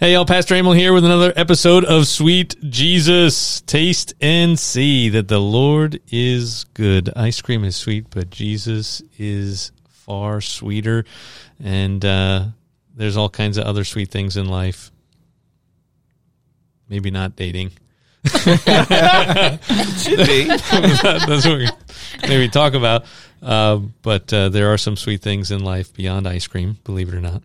Hey, y'all, Pastor Amel here with another episode of Sweet Jesus. Taste and see that the Lord is good. Ice cream is sweet, but Jesus is far sweeter. And uh, there's all kinds of other sweet things in life. Maybe not dating. Should be. That's what we maybe talk about. Uh, but uh, there are some sweet things in life beyond ice cream, believe it or not.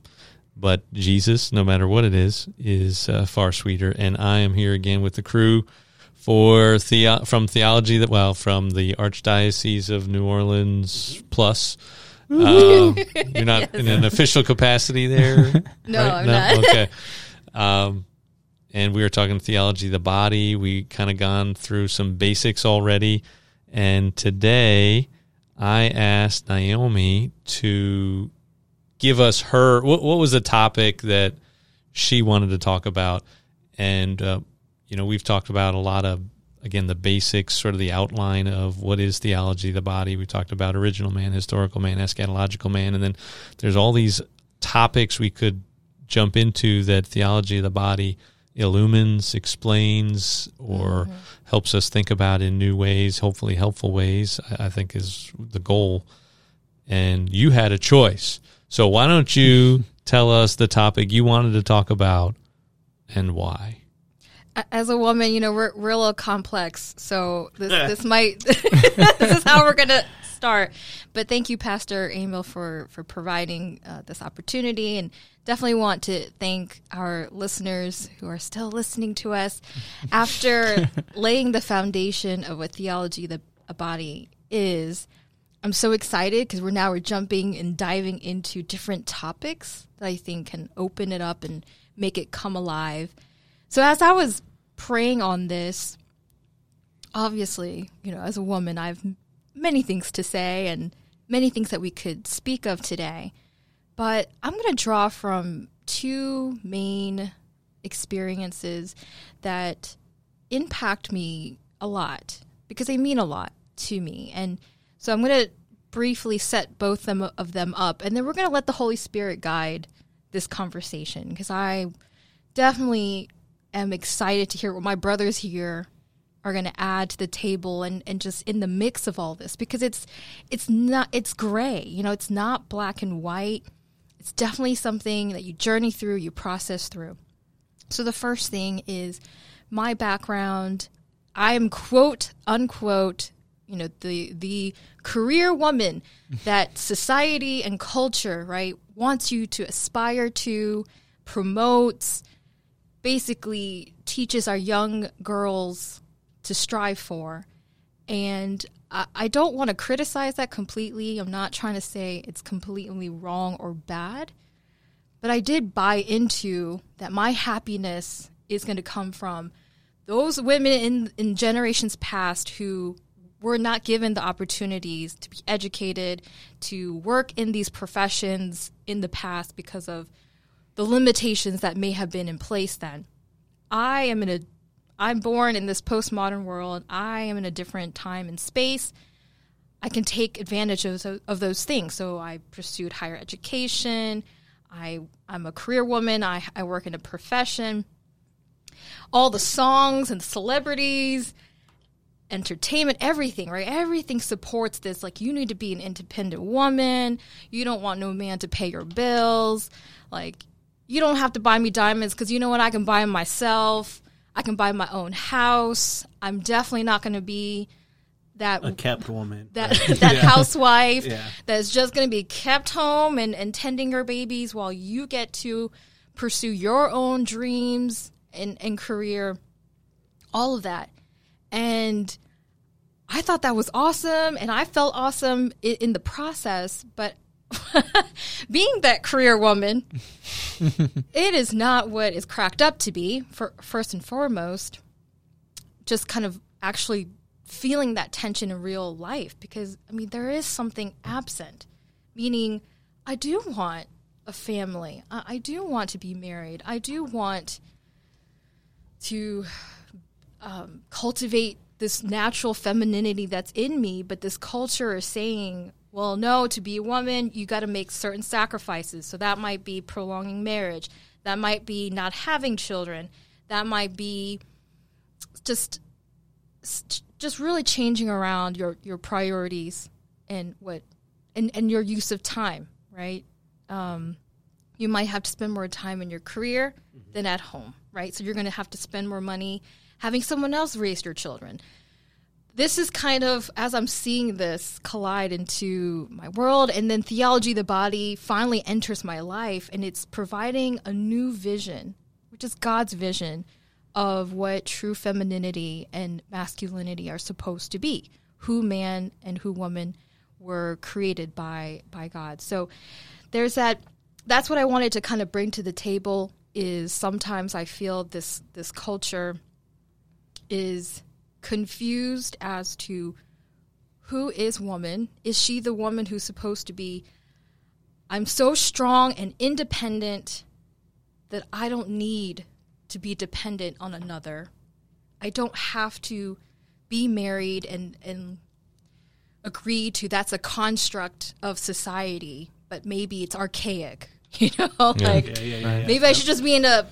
But Jesus, no matter what it is, is uh, far sweeter. And I am here again with the crew for theo- from theology that well from the Archdiocese of New Orleans plus. Um, you're not in an official capacity there. No, right? I'm not. Okay. Um, and we were talking theology the body. We kind of gone through some basics already. And today I asked Naomi to give us her what, what was the topic that she wanted to talk about. And, uh, you know, we've talked about a lot of, again, the basics, sort of the outline of what is theology of the body. We talked about original man, historical man, eschatological man. And then there's all these topics we could jump into that theology of the body illumines, explains, or helps us think about in new ways, hopefully helpful ways, I, I think is the goal. And you had a choice. So why don't you tell us the topic you wanted to talk about and why? As a woman, you know, we're, we're a little complex. So this, this might, this is how we're going to start. But thank you, Pastor Emil, for, for providing uh, this opportunity. And definitely want to thank our listeners who are still listening to us after laying the foundation of what theology the a body is. I'm so excited because we're now we're jumping and diving into different topics that I think can open it up and make it come alive. So as I was praying on this, obviously, you know, as a woman, I have many things to say and many things that we could speak of today. But I'm going to draw from two main experiences that impact me a lot because they mean a lot to me. And so I'm going to briefly set both them of them up and then we're going to let the Holy Spirit guide this conversation because I definitely am excited to hear what my brothers here are going to add to the table and, and just in the mix of all this because it's it's not it's gray you know it's not black and white. It's definitely something that you journey through you process through. So the first thing is my background. I am quote unquote you know the the career woman that society and culture right wants you to aspire to promotes basically teaches our young girls to strive for. And I, I don't want to criticize that completely. I'm not trying to say it's completely wrong or bad. But I did buy into that my happiness is going to come from those women in, in generations past who were not given the opportunities to be educated, to work in these professions in the past because of the limitations that may have been in place then. I am in a I'm born in this postmodern world. I am in a different time and space. I can take advantage of, those- of those things. So I pursued higher education. I, I'm a career woman. I, I work in a profession. All the songs and celebrities, entertainment, everything, right? Everything supports this. Like, you need to be an independent woman. You don't want no man to pay your bills. Like, you don't have to buy me diamonds because you know what? I can buy them myself. I can buy my own house. I'm definitely not going to be that A kept woman. that that housewife Yeah. that's just going to be kept home and, and tending your babies while you get to pursue your own dreams and, and career, all of that. And I thought that was awesome, and I felt awesome in, in the process. But being that career woman, it is not what is cracked up to be. For first and foremost, just kind of actually feeling that tension in real life because I mean there is something absent, meaning I do want a family. I, I do want to be married. I do want to um, cultivate this natural femininity that's in me, but this culture is saying, well, no, to be a woman, you got to make certain sacrifices. So that might be prolonging marriage. That might be not having children. That might be just just really changing around your your priorities and what and and your use of time, right? Um, you might have to spend more time in your career mm-hmm. than at home, right? So you're going to have to spend more money having someone else raise your children. This is kind of as I'm seeing this collide into my world, and then theology, the body, finally enters my life, and it's providing a new vision, which is God's vision of what true femininity and masculinity are supposed to be, who man and who woman were created by by God. So there's that that's what I wanted to kind of bring to the table is sometimes I feel this this culture is confused as to who is woman? Is she the woman who's supposed to be I'm so strong and independent that I don't need to be dependent on another. I don't have to be married and, and agree to that's a construct of society, but maybe it's archaic. You know, yeah. like yeah, yeah, maybe I should just be in a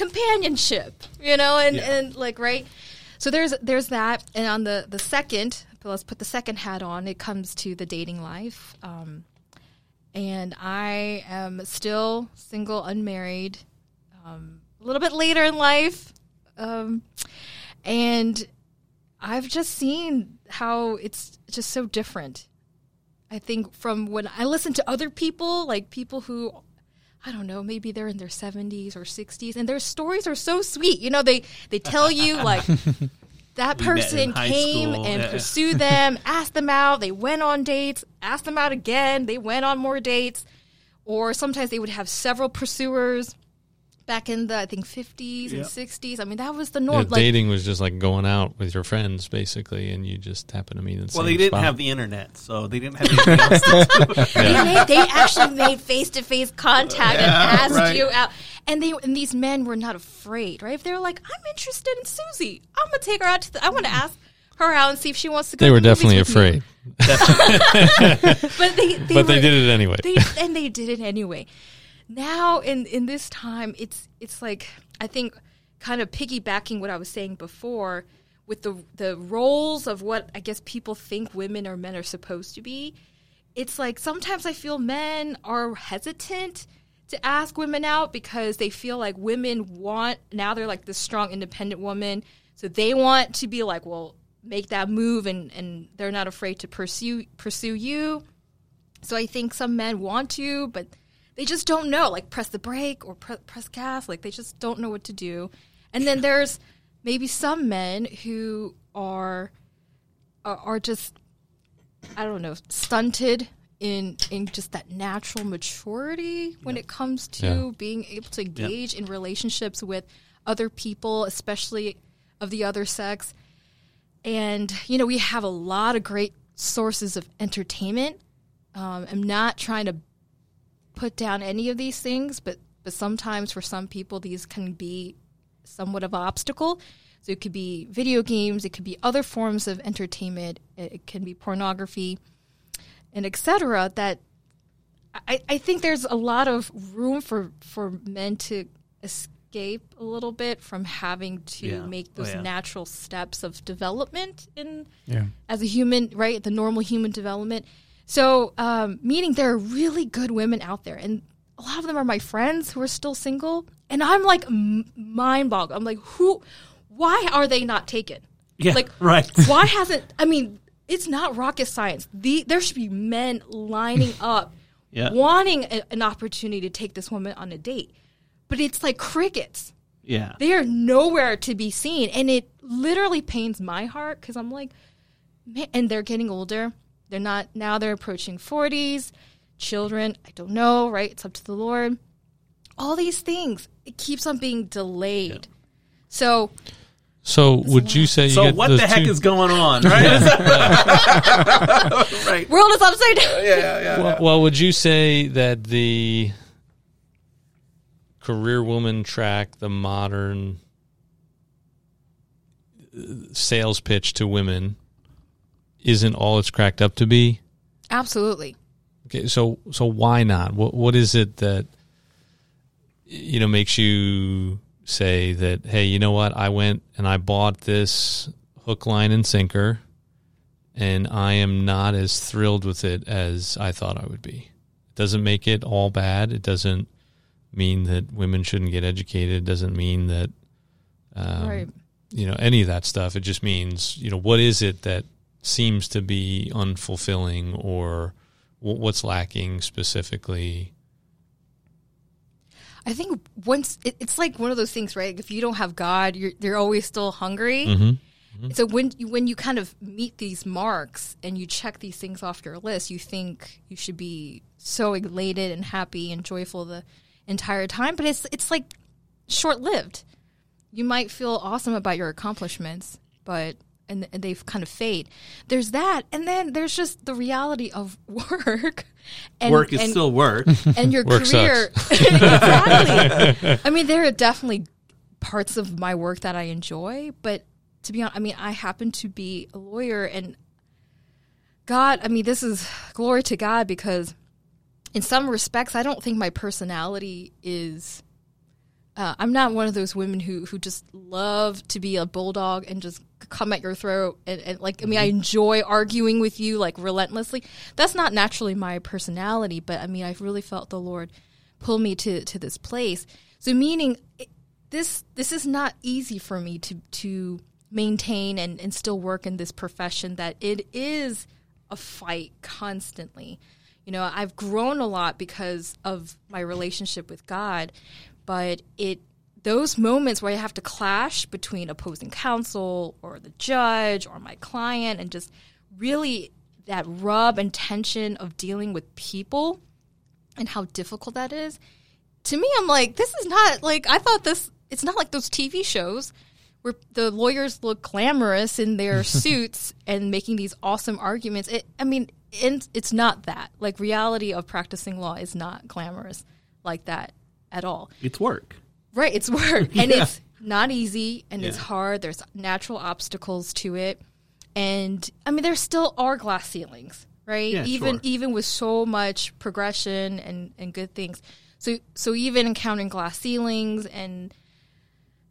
companionship, you know, and, and like right. So there's there's that, and on the the second, let's put the second hat on. It comes to the dating life, um, and I am still single, unmarried. Um, a little bit later in life. Um, and I've just seen how it's just so different. I think from when I listen to other people, like people who I don't know, maybe they're in their 70s or 60s and their stories are so sweet. You know, they they tell you like that person came school. and yeah. pursued them, asked them out, they went on dates, asked them out again, they went on more dates, or sometimes they would have several pursuers back in the I think 50s and 60s. I mean, that was the norm. Yeah, like, dating was just like going out with your friends, basically, and you just happen to meet in the Well, they didn't spot. have the internet, so they didn't have anything else to do. they, made, they actually made face to face contact yeah, and asked right. you out. And they and these men were not afraid, right? If they were like, "I'm interested in Susie, I'm gonna take her out to. The, I want to ask her out and see if she wants to go." They were definitely afraid. but they, they but were, they did it anyway. They, and they did it anyway now in in this time it's it's like i think kind of piggybacking what i was saying before with the the roles of what i guess people think women or men are supposed to be it's like sometimes i feel men are hesitant to ask women out because they feel like women want now they're like this strong independent woman so they want to be like well make that move and and they're not afraid to pursue pursue you. So i think some men want to but they just don't know, like press the brake or pre- press gas. Like they just don't know what to do. And then there's maybe some men who are are just I don't know stunted in in just that natural maturity when yeah. it comes to yeah. being able to engage yeah. in relationships with other people, especially of the other sex. And you know, we have a lot of great sources of entertainment. Um, I'm not trying to put down any of these things, but but sometimes for some people these can be somewhat of an obstacle. So it could be video games, it could be other forms of entertainment, it can be pornography, and etc. That I, I think there's a lot of room for for men to escape a little bit from having to yeah. make oh, those oh, yeah. natural steps of development in yeah. as a human, right? The normal human development so, um, meaning there are really good women out there, and a lot of them are my friends who are still single, and I'm like m- mind boggled. I'm like, who? Why are they not taken? Yeah, like right. why hasn't? I mean, it's not rocket science. The there should be men lining up, yeah. wanting a, an opportunity to take this woman on a date, but it's like crickets. Yeah, they are nowhere to be seen, and it literally pains my heart because I'm like, man, and they're getting older they're not now they're approaching 40s, children, I don't know, right? It's up to the Lord. All these things, it keeps on being delayed. Yeah. So so would you say you So what the heck two? is going on, right? right. World is upside down. Yeah, yeah, yeah, well, well, would you say that the career woman track, the modern uh, sales pitch to women isn't all it's cracked up to be? Absolutely. Okay, so so why not? What what is it that you know makes you say that hey you know what i went and i bought this hook line and sinker and i am not as thrilled with it as i thought i would be it doesn't make it all bad it doesn't mean that women shouldn't get educated it doesn't mean that um, Right. you know any of that stuff it just means you know what is it that seems to be unfulfilling or what's lacking specifically I think once it, it's like one of those things, right? If you don't have God, you're you're always still hungry. Mm-hmm. So when you, when you kind of meet these marks and you check these things off your list, you think you should be so elated and happy and joyful the entire time. But it's it's like short lived. You might feel awesome about your accomplishments, but and, and they kind of fade. There's that, and then there's just the reality of work. And, work is and, still work. and your Work career. exactly. I mean, there are definitely parts of my work that I enjoy, but to be honest, I mean, I happen to be a lawyer, and God, I mean, this is glory to God because in some respects, I don't think my personality is. Uh, I'm not one of those women who who just love to be a bulldog and just come at your throat and, and like I mean I enjoy arguing with you like relentlessly. That's not naturally my personality, but I mean I've really felt the Lord pull me to to this place. So meaning it, this this is not easy for me to to maintain and, and still work in this profession that it is a fight constantly. You know, I've grown a lot because of my relationship with God, but it those moments where I have to clash between opposing counsel or the judge or my client and just really that rub and tension of dealing with people and how difficult that is. To me, I'm like, this is not like I thought this it's not like those TV shows where the lawyers look glamorous in their suits and making these awesome arguments. It, I mean, it's not that. Like reality of practicing law is not glamorous like that at all. It's work. Right, it's work and it's not easy and it's hard. There's natural obstacles to it. And I mean there still are glass ceilings, right? Yeah, even sure. even with so much progression and and good things. So so even encountering glass ceilings and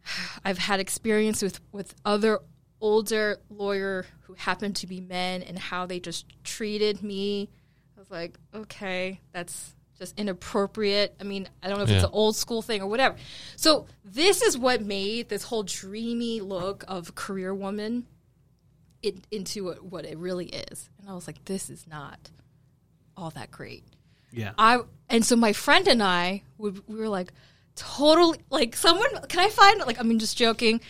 I've had experience with with other older lawyer who happened to be men and how they just treated me. I was like, okay, that's just inappropriate. I mean, I don't know if it's an old school thing or whatever. So this is what made this whole dreamy look of career woman it, into what- what it really is. And I was like, this is not all that great. Yeah. I and so my friend and I would we were like totally like someone can I find like I mean just joking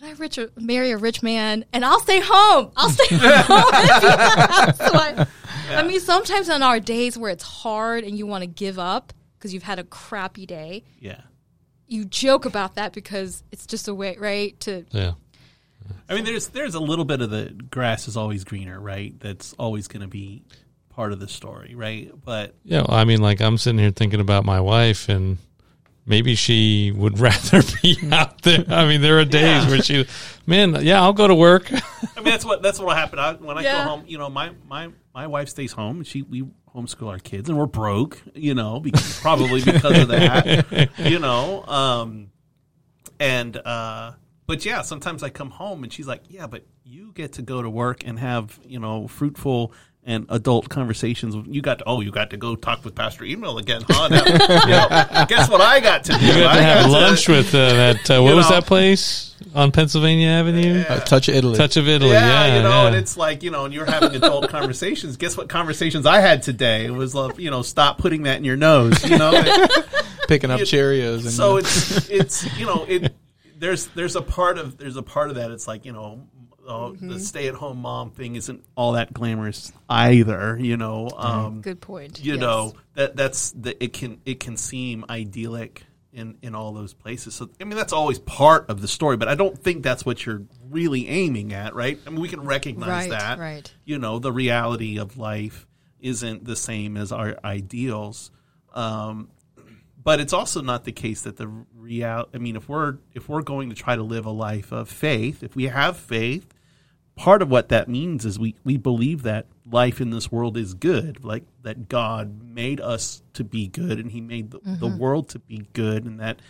can I rich marry a rich man and I'll stay home I'll stay home so I, I mean sometimes on our days where it's hard and you want to give up because you've had a crappy day yeah. you joke about that because it's just a way right to yeah I mean, there's there's a little bit of the grass is always greener, right? That's always going to be part of the story, right? But Yeah, well, I mean, like I'm sitting here thinking about my wife, and maybe she would rather be out there. I mean, there are days Yeah. where she, man, yeah, I'll go to work. I mean, that's what that's what happened. I, when I Yeah. go home, you know, my my my wife stays home. and She we homeschool our kids, and we're broke, you know, because, probably because of that, you know. Um, and uh, but yeah, sometimes I come home and she's like, "Yeah, but you get to go to work and have you know fruitful." And adult conversations. You got to, oh, you got to go talk with Pastor Emil again, huh? Now, you know, guess what I got to do? You got I to have got lunch with uh, that. Uh, what was know. that place on Pennsylvania Avenue? A touch of Italy. Touch of Italy. yeah, Yeah, you know, yeah. and it's like you know, and you're having adult conversations. Guess what conversations I had today? It was like, you know, stop putting that in your nose. You know, It- picking up you- Cheerios. And so it's it's you know it. There's there's a part of there's a part of that. It's like you know. Uh, The stay-at-home mom thing isn't all that glamorous either, you know. Um, good point you Yes. know that that's the it can it can seem idyllic in in all those places so i mean that's always part of the story but i don't think that's what you're really aiming at right i mean we can recognize Right, that right. you know the reality of life isn't the same as our ideals um but it's also not the case that the real i mean if we're if we're going to try to live a life of faith if we have faith part of what that means is we we believe that life in this world is good, like that God made us to be good, and He made the, the world to be good, and that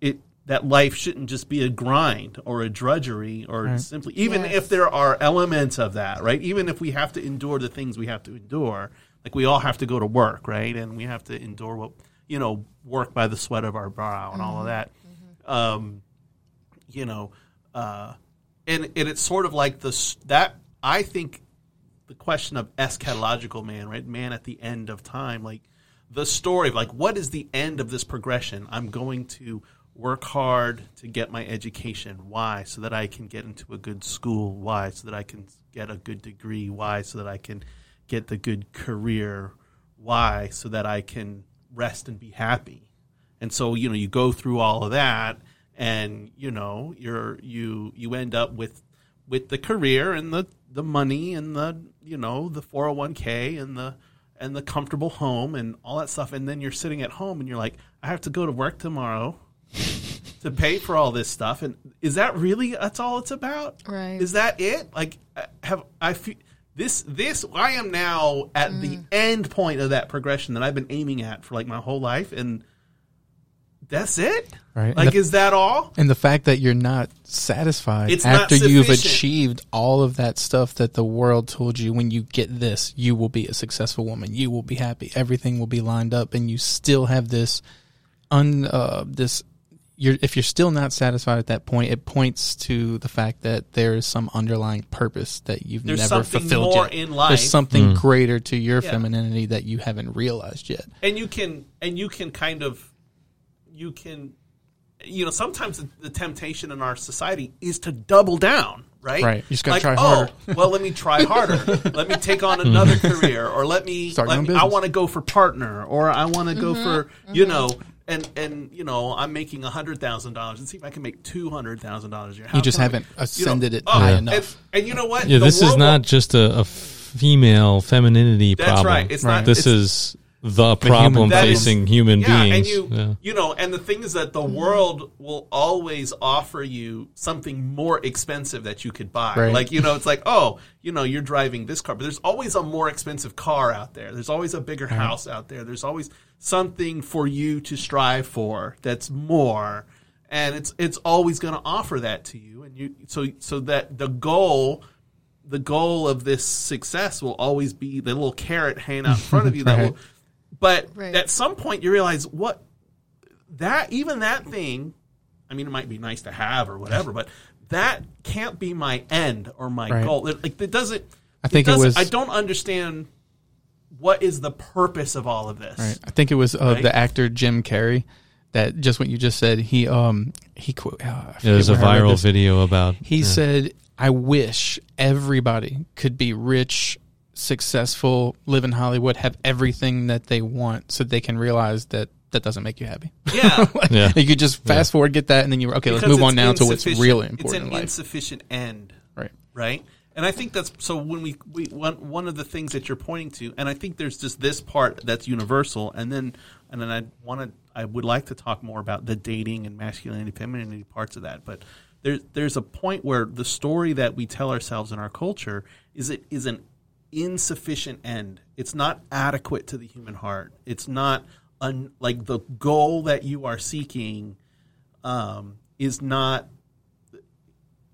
it that life shouldn't just be a grind or a drudgery or simply even Yes. if there are elements of that, right? Even if we have to endure the things we have to endure, like we all have to go to work, right? And we have to endure what you know, work by the sweat of our brow and all of that. Um, you know, uh, and and it's sort of like this that I think the question of eschatological man, right? Man at the end of time, like the story of like what is the end of this progression? I'm going to work hard to get my education. Why? So that I can get into a good school. Why? So that I can get a good degree. Why? So that I can get the good career. Why? So that I can rest and be happy. And so, you know, you go through all of that and, you know, you're you you end up with with the career and the the money and the, you know, the 401k and the and the comfortable home and all that stuff and then you're sitting at home and you're like, I have to go to work tomorrow to pay for all this stuff and is that really that's all it's about? Right. Is that it? Like uh, have I feel this this I am now at the mm. end point of that progression that I've been aiming at for like my whole life and that's it? Right. Like the- is that all? And the fact that you're not satisfied It's not after you've achieved all of that stuff that the world told you when you get this, you will be a successful woman. You will be happy. Everything will be lined up and you still have this un uh this you're if you're still not satisfied at that point, it points to the fact that there is some underlying purpose that you've There's never something fulfilled more yet. in life. There's something greater to your Yeah. femininity that you haven't realized yet. and you can and you can kind of you can you know sometimes the, the temptation in our society is to double down right Right. You just gotta like, try oh, harder." well let me try harder let me take on another career or let me, Start let your own me- i want to go for partner or i want to go mm-hmm, for you mm-hmm. know and and you know i'm making a hundred thousand dollars and see if i can make two hundred thousand dollars a year How You just can I- haven't you know, ascended it oh, high and, enough. and you know what Yeah, The this is not will- just a, a female femininity That's problem. right. It's not- This it's- is the problem That is- facing human yeah, beings. and you, Yeah. you know, and the thing is that the world will always offer you something more expensive that you could buy. Right. Like, you know, it's like, oh, you know, you're driving this car, but there's always a more expensive car out there. There's always a bigger house out there. There's always something for you to strive for that's more. And it's it's always going to offer that to you, and you so so that the goal the goal of this success will always be the little carrot hanging out in front of you that Right. will but Right. at some point you realize what that even that thing i mean it might be nice to have or whatever but that can't be my end or my Right. goal It- like it doesn't I think it doesn't- was- i don't understand what is the purpose of all of this Right. I think it was uh, Right? the actor Jim Carrey that just what you just said. He um he quote. Uh, I There's a where I read viral video about. He yeah. said, "I wish everybody could be rich, successful, live in Hollywood, have everything that they want, so they can realize that." That doesn't make you happy. yeah Yeah. you could just fast forward, get that, and then you're okay. Let's move on now to what's insufficient- really it's important an in life. insufficient end right. right? And I think that's so when we, we one, one of the things that you're pointing to, and I think there's just this part that's universal, and then and then I want to I would like to talk more about the dating and masculinity, femininity parts of that, but there's there's a point where the story that we tell ourselves in our culture is it is an insufficient end. It's not adequate to the human heart. It's not un, like the goal that you are seeking um, is not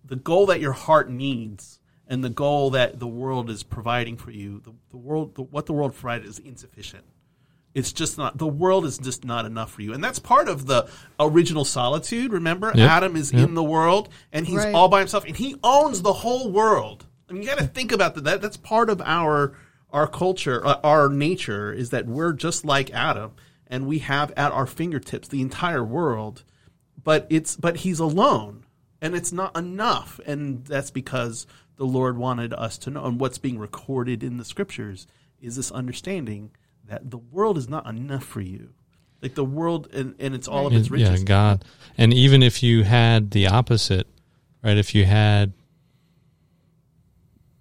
the goal that your heart needs and the goal that the world is providing for you, the, the world, the, what the world provided is insufficient. It's just not, the world is just not enough for you. And that's part of the original solitude. Remember, Yep. Adam is Yep. in the world and he's Right. all by himself and he owns the whole world. I mean, you got to think about that. that. That's part of our, our culture, uh, our nature is that we're just like Adam and we have at our fingertips the entire world but it's but he's alone and it's not enough and that's because the lord wanted us to know and what's being recorded in the scriptures is this understanding that the world is not enough for you like the world and, and it's all of its And- yeah, God. And even if you had the opposite, right? If you had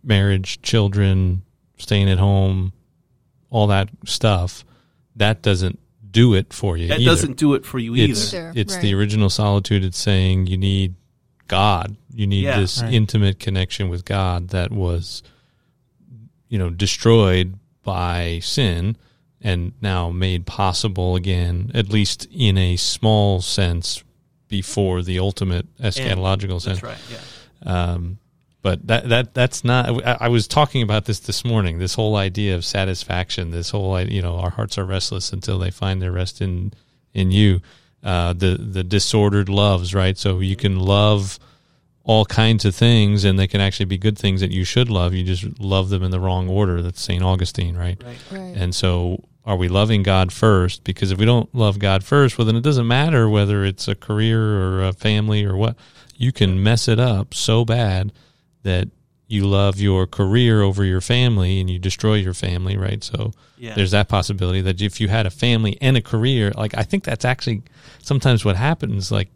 marriage, children, staying at home, all that stuff, that doesn't do it for you. that either. either. doesn't do it for you either It's Either, it's right. the original solitude. It's saying you need God. You need Yeah. this Right. intimate connection with God that was, you know, destroyed by sin and now made possible again, at least in a small sense, before the ultimate eschatological sense. That's right. Yeah. Um, but that that that's not. I, I was talking about this this morning. This whole idea of satisfaction. This whole idea, you know, our hearts are restless until they find their rest in in you. Uh, the the disordered loves, right? So you can love all kinds of things, and they can actually be good things that you should love. You just love them in the wrong order. That's Saint Augustine, right? Right. Right. And so, are we loving God first? Because if we don't love God first, well, then it doesn't matter whether it's a career or a family or what. You can mess it up so bad that you love your career over your family and you destroy your family, right? So, Yeah. there's that possibility that if you had a family and a career, like I think that's actually sometimes what happens. Like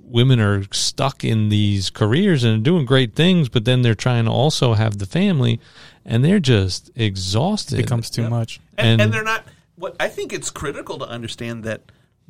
women are stuck in these careers and doing great things, but then they're trying to also have the family, and they're just exhausted. becomes too Yep. much. and, And- and they're not what i think it's critical to understand that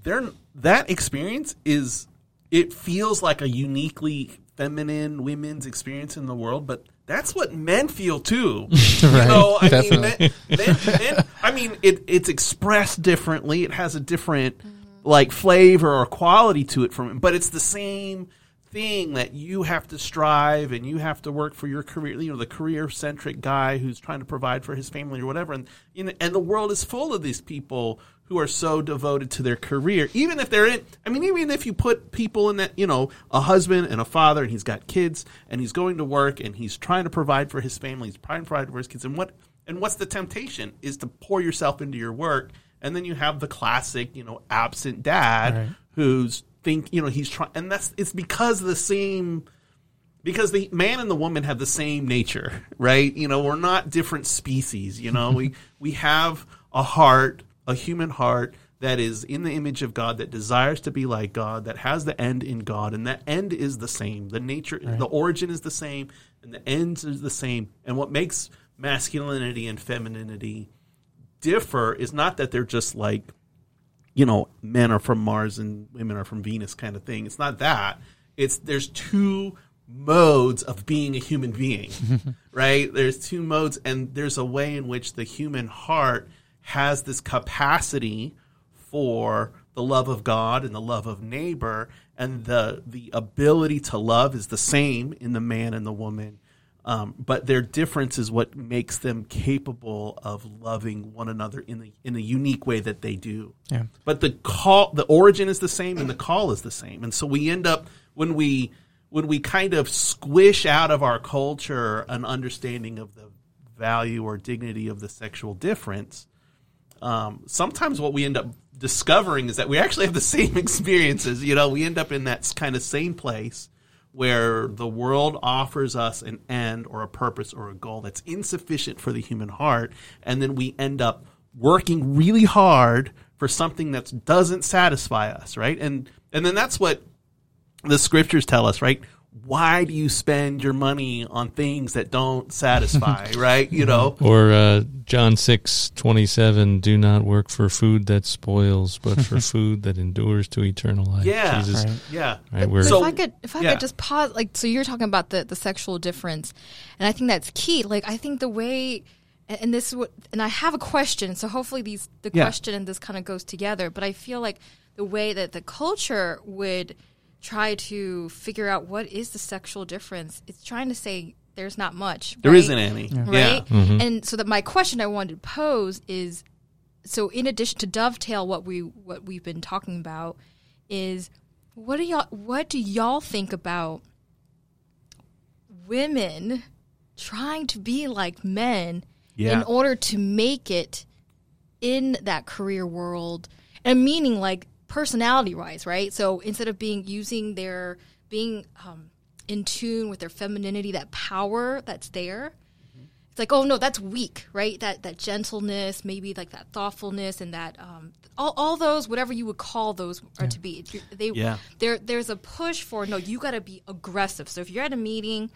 they're that experience is it feels like a uniquely feminine women's experience in the world but that's what men feel too. You know i mean men, men, men, i mean it, it's expressed differently. It has a different like flavor or quality to it from it, but it's the same thing that you have to strive and you have to work for your career you know the career centric guy who's trying to provide for his family or whatever. And you know, and the world is full of these people who are so devoted to their career even if they're in i mean even if you put people in that you know a husband and a father and he's got kids and he's going to work and he's trying to provide for his family he's trying to provide for his kids and what and what's the temptation is to pour yourself into your work and then you have the classic you know absent dad Right. who's think you know he's trying and that's it's because the same because the man and the woman have the same nature right you know we're not different species you know we we have a heart a human heart that is in the image of God that desires to be like God that has the end in God and that end is the same the nature the origin is the same and the end is the same and what makes masculinity and femininity differ is not that they're just like you know, men are from Mars and women are from Venus kind of thing. It's not that. It's there's two modes of being a human being, right? There's two modes, and there's a way in which the human heart has this capacity for the love of God and the love of neighbor, and the the ability to love is the same in the man and the woman. Um, but their difference is what makes them capable of loving one another in the in a unique way that they do. Yeah. But the call, the origin is the same, and the call is the same, and so we end up when we when we kind of squish out of our culture an understanding of the value or dignity of the sexual difference. Um, sometimes what we end up discovering is that we actually have the same experiences. You know, we end up in that kind of same place where the world offers us an end or a purpose or a goal that's insufficient for the human heart, and then we end up working really hard for something that doesn't satisfy us, right? And and then that's what the scriptures tell us, right? Why do you spend your money on things that don't satisfy, right? You know, Or uh, John six twenty seven, do not work for food that spoils, but for food that endures to eternal life. Yeah. Jesus, Right. yeah. right? We're, But So- if I could, if I yeah. could just pause, like, so you're talking about the the sexual difference, and I think that's key. Like, I think the way, and and this is what, and I have a question. So hopefully these the Yeah. question and this kind of goes together. But I feel like the way that the culture would try to figure out what is the sexual difference, it's trying to say there's not much. There right? not any. Yeah. right? Mm-hmm. And so that my question I wanted to pose is so in addition to dovetail what we what we've been talking about is what do y'all what do y'all think about women trying to be like men Yeah. in order to make it in that career world and meaning like personality wise right? So instead of being using their being um, in tune with their femininity that power that's there it's like oh no that's weak right? That that gentleness maybe like that thoughtfulness and that um, all, all those whatever you would call those are to be. They Yeah. there there's a push for no you got to be aggressive. So if you're at a meeting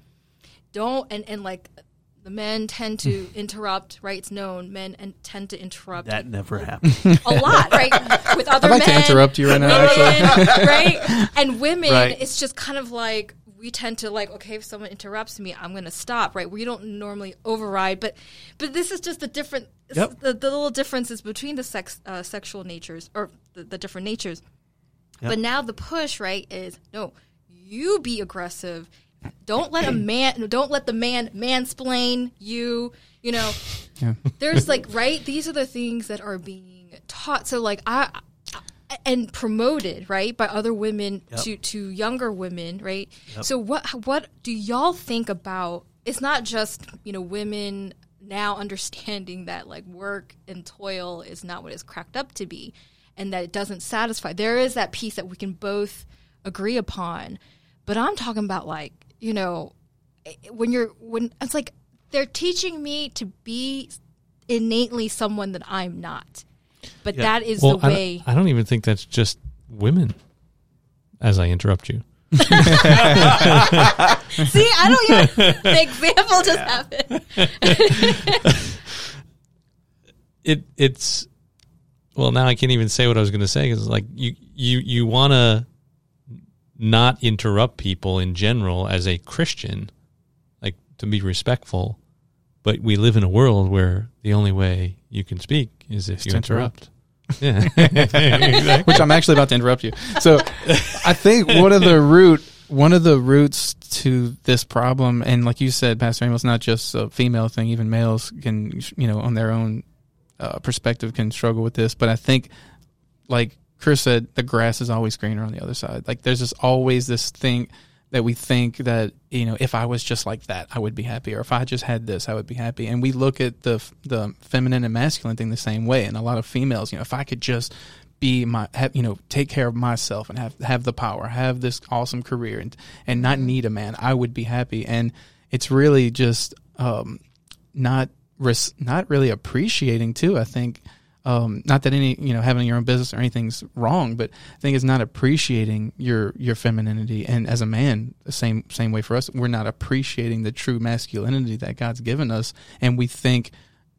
don't and and like the men tend to interrupt. Right, it's known men and tend to interrupt That never happens. a lot. Right, with other I'd like men. to interrupt you right now. Actually, right? And women, Right. it's just kind of like we tend to like, okay, if someone interrupts me, I'm going to stop, right? We don't normally override, but but this is just the different, Yep. the, the little differences between the sex uh, sexual natures or the, the different natures. Yep. But now the push, right, is no, you be aggressive. Don't let a man. Don't let the man mansplain you. You know, Yeah. there's like right. These are the things that are being taught. So like I and promoted right by other women Yep. to to younger women right. So what what do y'all think about? It's not just you know women now understanding that like work and toil is not what it's cracked up to be, and that it doesn't satisfy. There is that piece that we can both agree upon, but I'm talking about like you know eh, eh, when you're when it's like they're teaching me to be innately someone that I'm not. But Yeah. that is well, the I, way. don't, I don't even think that's just women. As I interrupt you, See, I don't even. the example just happened. it it's well now I can't even say what I was going to say because it's like you you you want to not interrupt people in general as a Christian, like to be respectful, but we live in a world where the only way you can speak is if you to interrupt. Yeah, exactly. which I'm actually about to interrupt you. So, I think one of the root one of the roots to this problem, and like you said, Pastor Amos, not just a female thing. Even males can, you know, on their own uh, perspective, can struggle with this. But I think, like Chris said, the grass is always greener on the other side. Like there's just always this thing that we think that you know if I was just like that I would be happy. Or if I just had this I would be happy. And we look at the the feminine and masculine thing the same way. And a lot of females you know if I could just be my have, you know take care of myself and have have the power have this awesome career and and not need a man I would be happy. And it's really just um not res- not really appreciating too I think um, not that any you know having your own business or anything's wrong, but I think it's not appreciating your your femininity. And as a man, the same same way for us, we're not appreciating the true masculinity that God's given us, and we think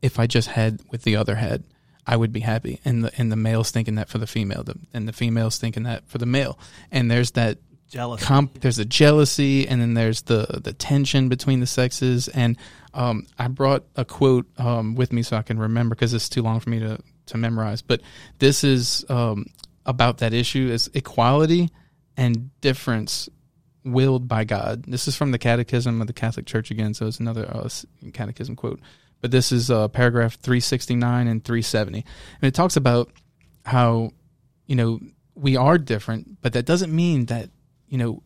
if I just had with the other head, I would be happy. And the and the male's thinking that for the female, the, and the female's thinking that for the male. And there's that Jealous. comp there's a jealousy and then there's the the tension between the sexes and um, I brought a quote um, with me so I can remember because it's too long for me to to memorize. But this is um, about that issue is equality and difference willed by God. This is from the catechism of the Catholic Church again so it's another uh, catechism quote. But this is uh, paragraph 369 and 370 and it talks about how you know we are different but that doesn't mean that you know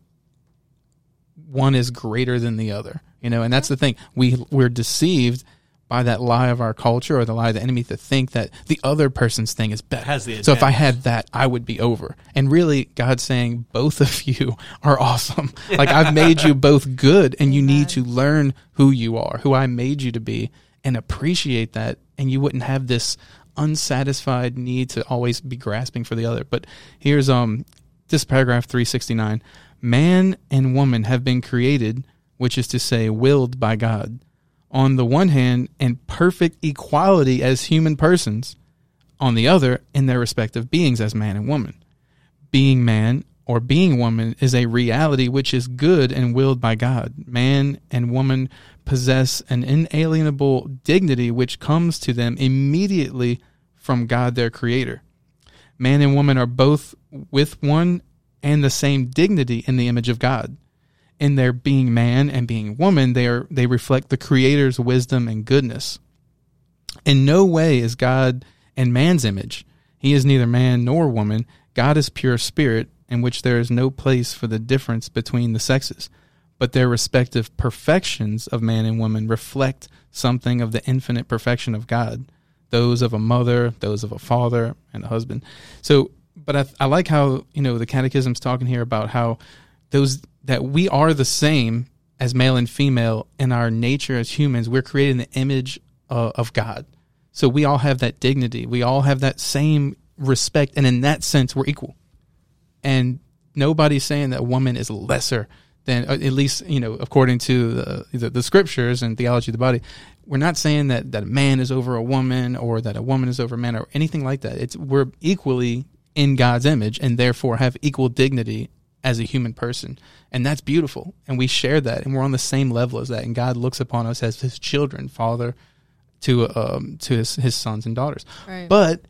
one is greater than the other you know and that's the thing. We we're deceived by that lie of our culture or the lie of the enemy to think that the other person's thing is better. Has the so if i had that i would be over. And really god's saying both of you are awesome. Like i've made you both good and you need to learn who you are who i made you to be and appreciate that. And you wouldn't have this unsatisfied need to always be grasping for the other. But here's um this paragraph 369 man and woman have been created which is to say willed by god on the one hand in perfect equality as human persons on the other in their respective beings as man and woman being man or being woman is a reality which is good and willed by God. Man and woman possess an inalienable dignity which comes to them immediately from God their creator. Man and woman are both with one and the same dignity in the image of God. In their being man and being woman, they are they reflect the creator's wisdom and goodness. In no way is God in man's image. He is neither man nor woman. God is pure spirit, in which there is no place for the difference between the sexes, but their respective perfections of man and woman reflect something of the infinite perfection of God, those of a mother, those of a father, and a husband. So, but I, I like how you know the Catechism's talking here about how those that we are the same as male and female in our nature as humans. We're created in the image uh, of God, so we all have that dignity. We all have that same respect, and in that sense, we're equal. And nobody's saying that a woman is lesser then uh, at least you know according to the, the, the scriptures and theology of the body, we're not saying that that a man is over a woman or that a woman is over a man or anything like that. It's we're equally in God's image and therefore have equal dignity as a human person. And that's beautiful. And we share that and we're on the same level as that. And God looks upon us as his children, father to um to his, his sons and daughters. Right. But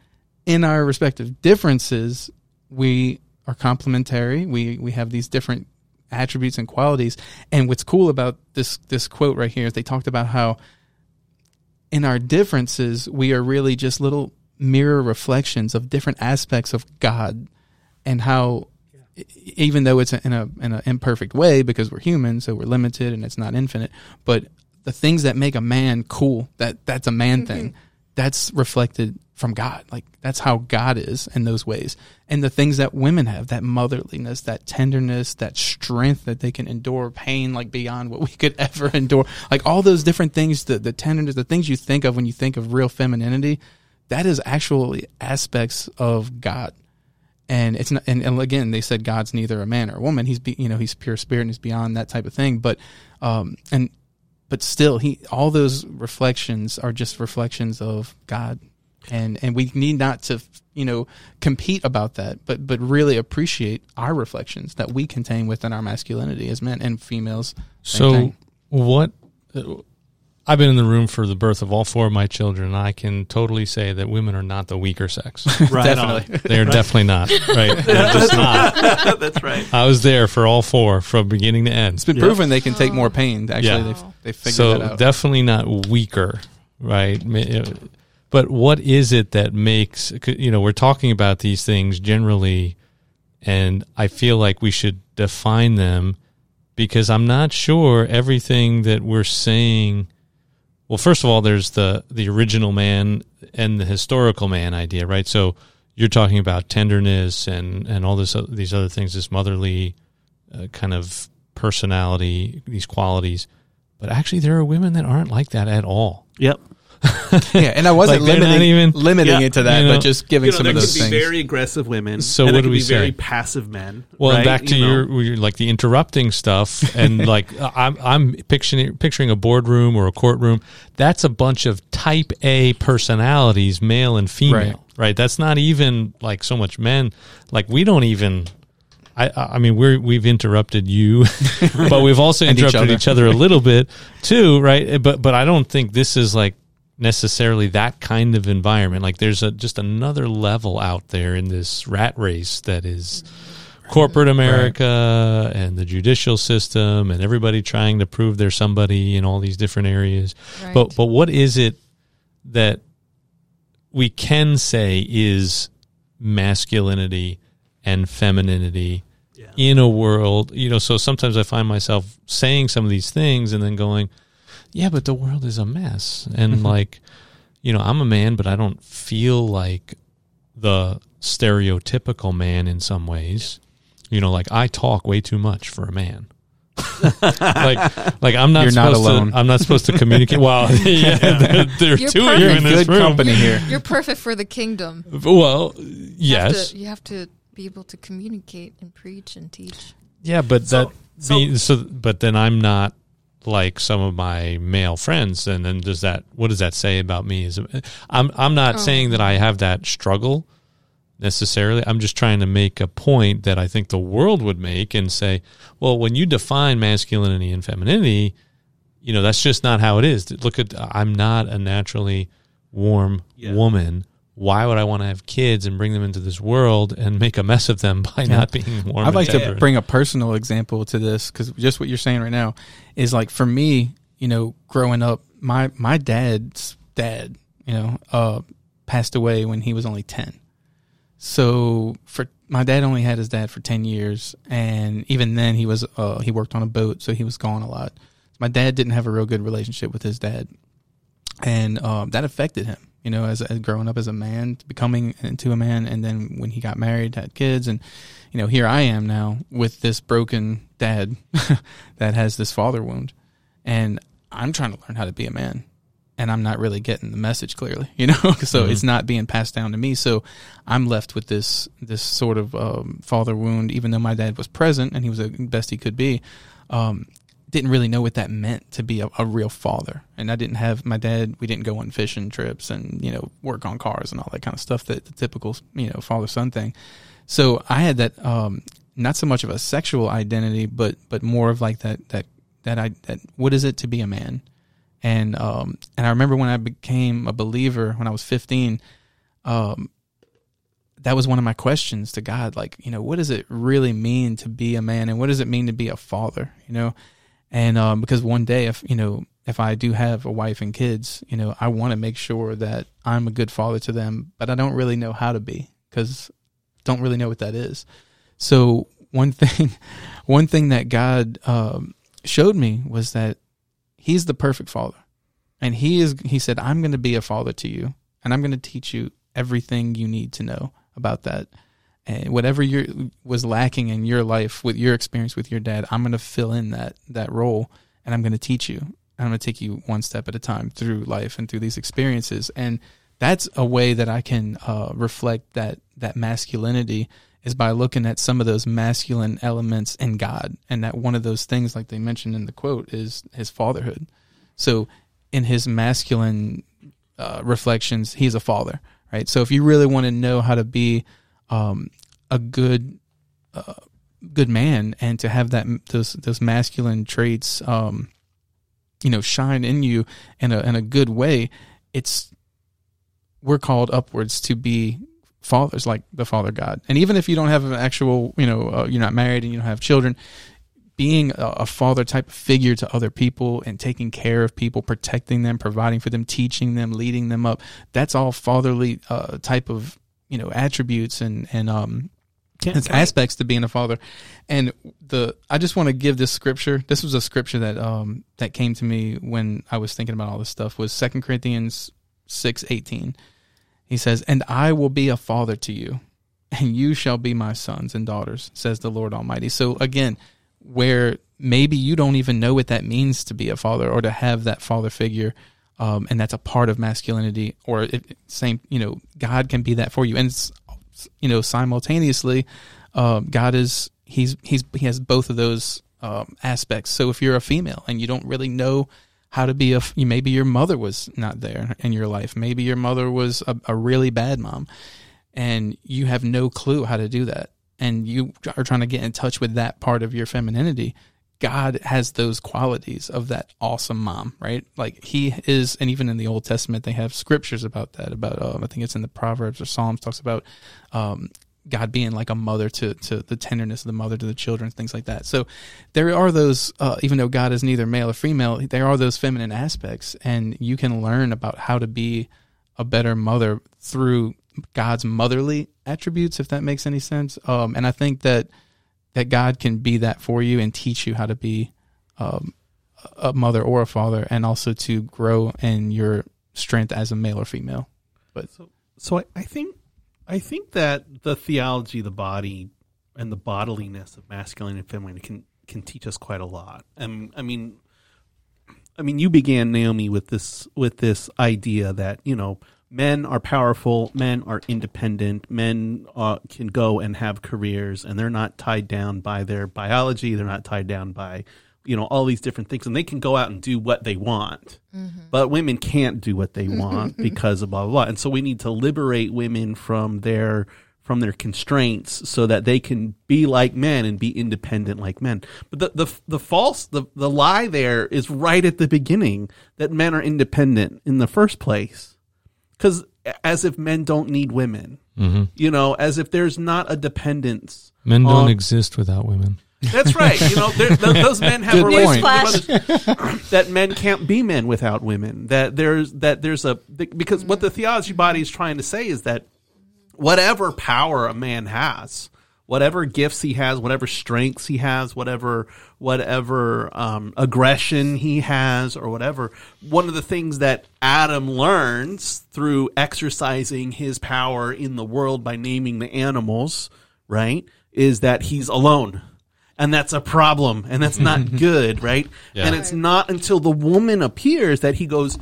in our respective differences, we are complementary. We we have these different attributes and qualities. And what's cool about this this quote right here is they talked about how in our differences we are really just little mirror reflections of different aspects of God and how even though it's in a in an imperfect way because we're human so we're limited and it's not infinite but the things that make a man cool that that's a man mm-hmm. thing that's reflected from God. Like that's how God is in those ways. And the things that women have that motherliness that tenderness that strength that they can endure pain like beyond what we could ever endure. Like all those different things the the tenderness the things you think of when you think of real femininity that is actually aspects of God and it's not and, and again they said god's neither a man or a woman he's be, you know he's pure spirit and he's beyond that type of thing but um and but still he all those reflections are just reflections of god and and we need not to you know compete about that but but really appreciate our reflections that we contain within our masculinity as men and females So, thing. what? I've been in the room for the birth of all four of my children. and I can totally say that women are not the weaker sex. Right Definitely. They are definitely not. Right? They're just not. That's right. I was there for all four from beginning to end. it's been Yeah. proven they can take more pain actually Yeah. they've, they've figured so that out definitely not weaker, right? Uh, But what is it that makes you know we're talking about these things generally, and I feel like we should define them because I'm not sure everything that we're saying. Well, first of all, there's the the original man and the historical man idea, right? So you're talking about tenderness and and all this o- these other things, this motherly uh, kind of personality, these qualities. But actually, there are women that aren't like that at all. Yep. yeah and i wasn't Like, limiting, even- limiting Yeah. it to that You know, but just giving You know, some there of can those be things very aggressive women. So and what there do we be very passive men. Well, right? back to You your, your like the interrupting stuff, and like uh, I'm I'm picturing picturing a boardroom or a courtroom. That's a bunch of Type A personalities, male and female. Right. Right. That's not even like so much men. Like we don't even. I I mean we're we've interrupted you, but we've also And each interrupted other. each other a little bit too, right? But but I don't think this is like necessarily that kind of environment. Like there's a just another level out there in this rat race that is corporate America and the judicial system and everybody trying to prove they're somebody in all these different areas. Right. But but what is it that we can say is masculinity and femininity Yeah. in a world, you know, so sometimes I find myself saying some of these things and then going, yeah, but the world is a mess. And mm-hmm. like, you know, I'm a man, but I don't feel like the stereotypical man in some ways. You know, like I talk way too much for a man. like, like I'm not You're not alone. to. I'm not supposed to communicate. Well, yeah, there, there are You're two of you perfect. in this good room. company here You're perfect for the kingdom. Well, You have yes, to- you have to be able to communicate and preach and teach. yeah, but So- that so- means so. But then I'm not like some of my male friends, and then does that? What does that say about me? Is I'm I'm not Oh. saying that I have that struggle necessarily. I'm just trying to make a point that I think the world would make and say, well, when you define masculinity and femininity, you know that's just not how it is. Look at I'm not a naturally warm Yeah. woman. Why would I want to have kids and bring them into this world and make a mess of them by not being warm? I'd like to bring a personal example to this because just what you're saying right now is like for me, you know, growing up, my my dad's dad, you know, uh, passed away when he was only ten. So for my dad only had his dad for ten years, and even then he was uh, he worked on a boat, so he was gone a lot. My dad didn't have a real good relationship with his dad, and um, that affected him. You know, as, as growing up as a man, becoming into a man, and then when he got married, had kids, and you know, here I am now with this broken dad that has this father wound, and I'm trying to learn how to be a man. and I'm not really getting the message clearly, you know. so it's not being passed down to me. So I'm left with this this sort of um, father wound, even though my dad was present and he was the best he could be. Um, didn't really know what that meant to be a, a, real father, and I didn't have my dad. We didn't go on fishing trips and you know work on cars and all that kind of stuff that the typical you know father son thing. So I had that um, not so much of a sexual identity, but but more of like that that that I that what is it to be a man and um, and I remember when I became a believer when I was 15, um, that was one of my questions to God. Like, you know, what does it really mean to be a man, and what does it mean to be a father? You know, and um, because one day, if you know, if I do have a wife and kids, you know, I want to make sure that I'm a good father to them, but I don't really know how to be because don't really know what that is. So one thing, one thing that God um, showed me was that He's the perfect father. And he is he said, I'm going to be a father to you and I'm going to teach you everything you need to know about that. And whatever you was lacking in your life with your experience with your dad, I'm going to fill in that that role and I'm going to teach you. I'm going to take you one step at a time through life and through these experiences. And that's a way that I can uh, reflect that that masculinity is by looking at some of those masculine elements in God, and that one of those things, like they mentioned in the quote, is his fatherhood. So, in his masculine uh, reflections, he's a father, right? So, if you really want to know how to be um, a good uh, good man and to have that those those masculine traits, um, you know, shine in you in a in a good way, it's we're called upwards to be fathers like the Father God. And even if you don't have an actual, you know, uh, you're not married and you don't have children, being a, father type of figure to other people and taking care of people, protecting them, providing for them, teaching them, leading them up, that's all fatherly uh, type of, you know, attributes and, and, um, it's aspects to being a father. And the I just want to give this scripture. This was a scripture that um that came to me when I was thinking about all this stuff was Second Corinthians six eighteen. He says, And I will be a father to you, and you shall be my sons and daughters, says the Lord Almighty. So again, where maybe you don't even know what that means to be a father or to have that father figure, um, and that's a part of masculinity, or it, same, you know, God can be that for you, and you know, simultaneously, um, God is he's he's he has both of those um, aspects. So if you're a female and you don't really know how to be a maybe your mother was not there in your life. Maybe your mother was a, a, really bad mom. And you have no clue how to do that. And you are trying to get in touch with that part of your femininity god has those qualities of that awesome mom right like he is and even in the old testament they have scriptures about that about um, i think it's in the proverbs or psalms talks about um, God being like a mother to, to the tenderness of the mother to the children, things like that. So there are those, uh, even though God is neither male or female, there are those feminine aspects, and you can learn about how to be a better mother through God's motherly attributes, if that makes any sense. Um, and I think that that God can be that for you and teach you how to be um, a mother or a father, and also to grow in your strength as a male or female. But so, so I, I think I think that the theology the body and the bodiliness of masculine and feminine can can teach us quite a lot. And I mean, I mean, you began Naomi with this with this idea that you know men are powerful, men are independent, men uh, can go and have careers, and they're not tied down by their biology. They're not tied down by you know all these different things and they can go out and do what they want mm-hmm. but women can't do what they want because of blah, blah blah and so we need to liberate women from their from their constraints so that they can be like men and be independent like men but the the, the false the, the lie there is right at the beginning that men are independent in the first place because as if men don't need women mm-hmm. you know as if there's not a dependence men don't on, exist without women that's right. You know, those men have a relationship that men can't be men without women. That there's that there's a because what the theology body is trying to say is that whatever power a man has, whatever gifts he has, whatever strengths he has, whatever whatever um, aggression he has, or whatever. One of the things that Adam learns through exercising his power in the world by naming the animals, right, is that he's alone and that's a problem and that's not good right yeah. and it's not until the woman appears that he goes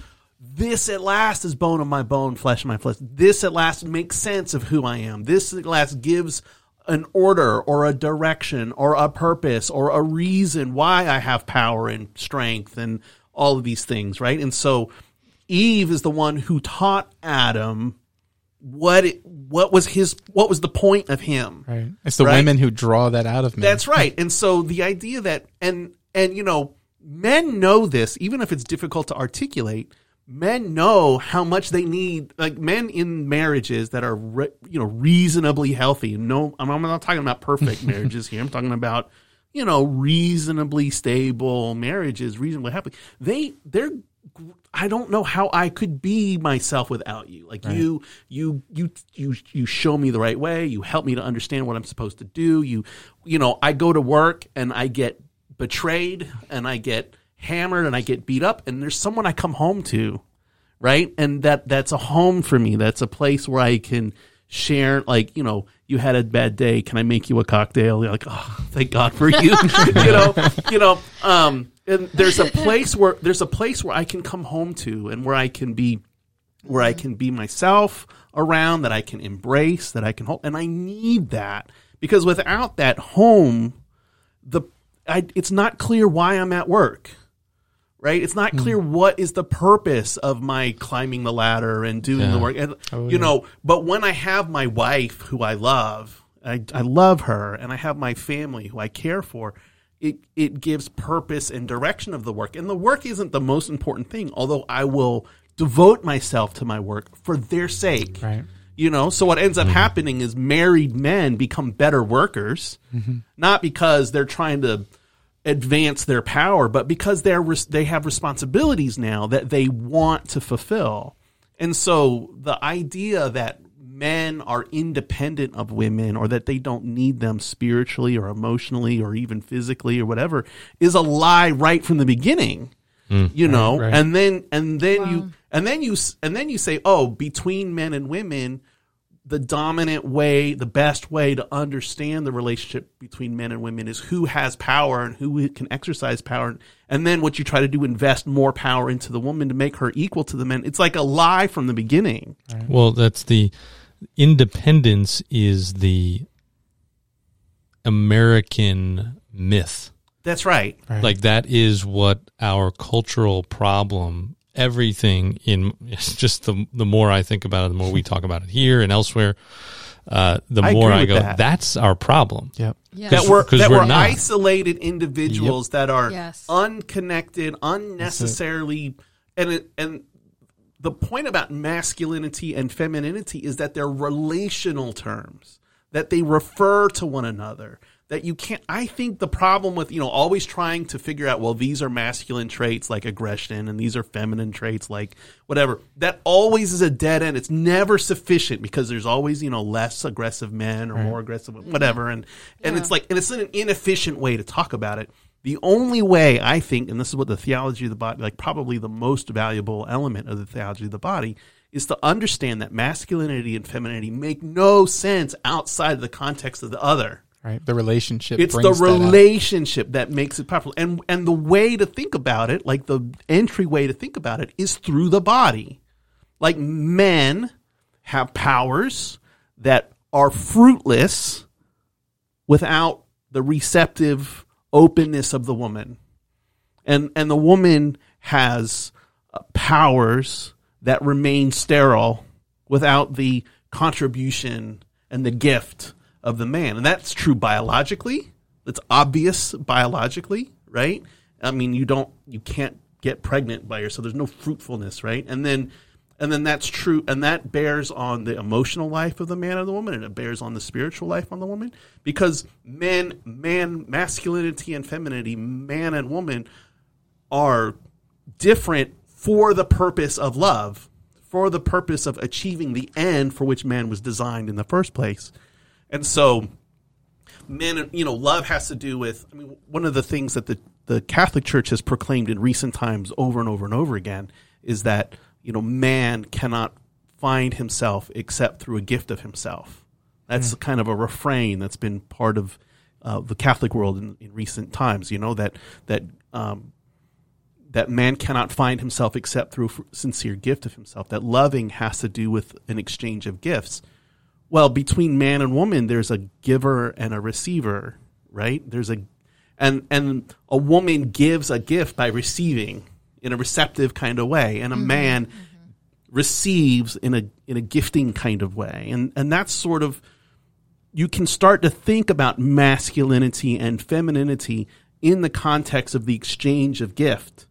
this at last is bone of my bone, flesh of my flesh. This at last makes sense of who I am. This at last gives an order or a direction or a purpose or a reason why I have power and strength and all of these things, right? And so Eve is the one who taught Adam what it, what was his what was the point of him. Right. It's the Right? women who draw that out of me. That's right. And so the idea that and and you know, men know this even if it's difficult to articulate. Men know how much they need like men in marriages that are re, you know reasonably healthy. No I'm I'm not talking about perfect marriages here. I'm talking about you know reasonably stable marriages, reasonably happy. They they're I don't know how I could be myself without you. Like you, you, you, you, you show me the right way. You help me to understand what I'm supposed to do. You, you know, I go to work and I get betrayed and I get hammered and I get beat up and there's someone I come home to, right? And that that's a home for me. That's a place where I can share like you know you had a bad day can i make you a cocktail you're like oh thank god for you you know you know um and there's a place where there's a place where i can come home to and where i can be where i can be myself around that i can embrace that i can hold and i need that because without that home the I, it's not clear why i'm at work right? It's not clear hmm. what is the purpose of my climbing the ladder and doing the work. And, Oh, you yeah. know, but when I have my wife who I love, I, I love her, and I have my family who I care for, it, it gives purpose and direction of the work. And the work isn't the most important thing, although I will devote myself to my work for their sake. Right. You know, so what ends up mm-hmm. happening is married men become better workers, mm-hmm. not because they're trying to advance their power, but because they're they have responsibilities now that they want to fulfill. And so the idea that men are independent of women or that they don't need them spiritually or emotionally or even physically or whatever is a lie right from the beginning. Mm. You know, right. and then and then Wow. you and then you and then you say, "Oh, between men and women, the dominant way, the best way to understand the relationship between men and women is who has power and who can exercise power. And then what you try to do, invest more power into the woman to make her equal to the men. It's like a lie from the beginning. Well, that's the independence is the American myth. That's right. Right. Like that is what our cultural problem. Everything in just the the more I think about it, the more we talk about it here and elsewhere. Uh, the I more I go, that. that's our problem. Yep. Yeah. That were 'cause that we're were not. isolated individuals that are Yes. unconnected, unnecessarily, and it, and the point about masculinity and femininity is that they're relational terms that they refer to one another. That you can't. I think the problem with you know always trying to figure out well these are masculine traits like aggression and these are feminine traits like whatever. That always is a dead end. It's never sufficient because there's always you know less aggressive men or more aggressive whatever and and Yeah. it's like and it's an inefficient way to talk about it. The only way I think, and this is what the theology of the body, like probably the most valuable element of the theology of the body, is to understand that masculinity and femininity make no sense outside of the context of the other. Right. The relationship. It's the brings that relationship that, makes it powerful, and and the way to think about it, like the entry way to think about it, is through the body. Like men have powers that are fruitless without the receptive openness of the woman and and the woman has uh, powers that remain sterile without the contribution and the gift of the man. And that's true biologically. It's obvious biologically right? I mean you don't you can't get pregnant by yourself. There's no fruitfulness right? And then and then that's true and that bears on the emotional life of the man and the woman and it bears on the spiritual life on the woman. Because men man masculinity and femininity man and woman are different for the purpose of love for the purpose of achieving the end for which man was designed in the first place and so men you know love has to do with i mean one of the things that the the catholic church has proclaimed in recent times over and over and over again is that you know man cannot find himself except through a gift of himself that's kind of a refrain that's been part of uh, the catholic world in, in recent times you know that that um, that man cannot find himself except through sincere gift of himself. That loving has to do with an exchange of gifts. Well, between man and woman, there's a giver and a receiver, right? There's a and and a woman gives a gift by receiving in a receptive kind of way, and a mm-hmm. man mm-hmm. receives in a in a gifting kind of way, and and that's sort of you can start to think about masculinity and femininity in the context of the exchange of gift,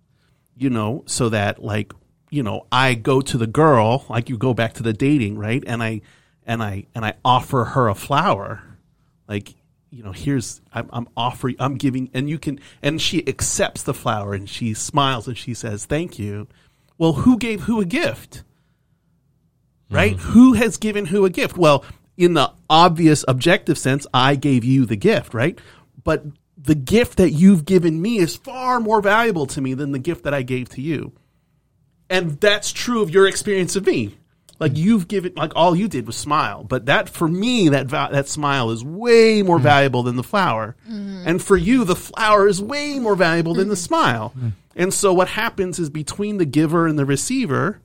you know, so that like you know I go to the girl, like you go back to the dating, right, and I and I and I offer her a flower, like you know here's I'm, I'm offering i'm giving and you can and she accepts the flower and she smiles and she says thank you. Well who gave who a gift? Right? Mm-hmm. Who has given who a gift? Well in the obvious objective sense i gave you the gift right? But the gift that you've given me is far more valuable to me than the gift that i gave to you. And that's true of your experience of me like you've given like all you did was smile. But that for me that va- that smile is way more mm. valuable than the flower. Mm-hmm. And for you the flower is way more valuable than the mm-hmm. smile. Mm-hmm. And so what happens is between the giver and the receiver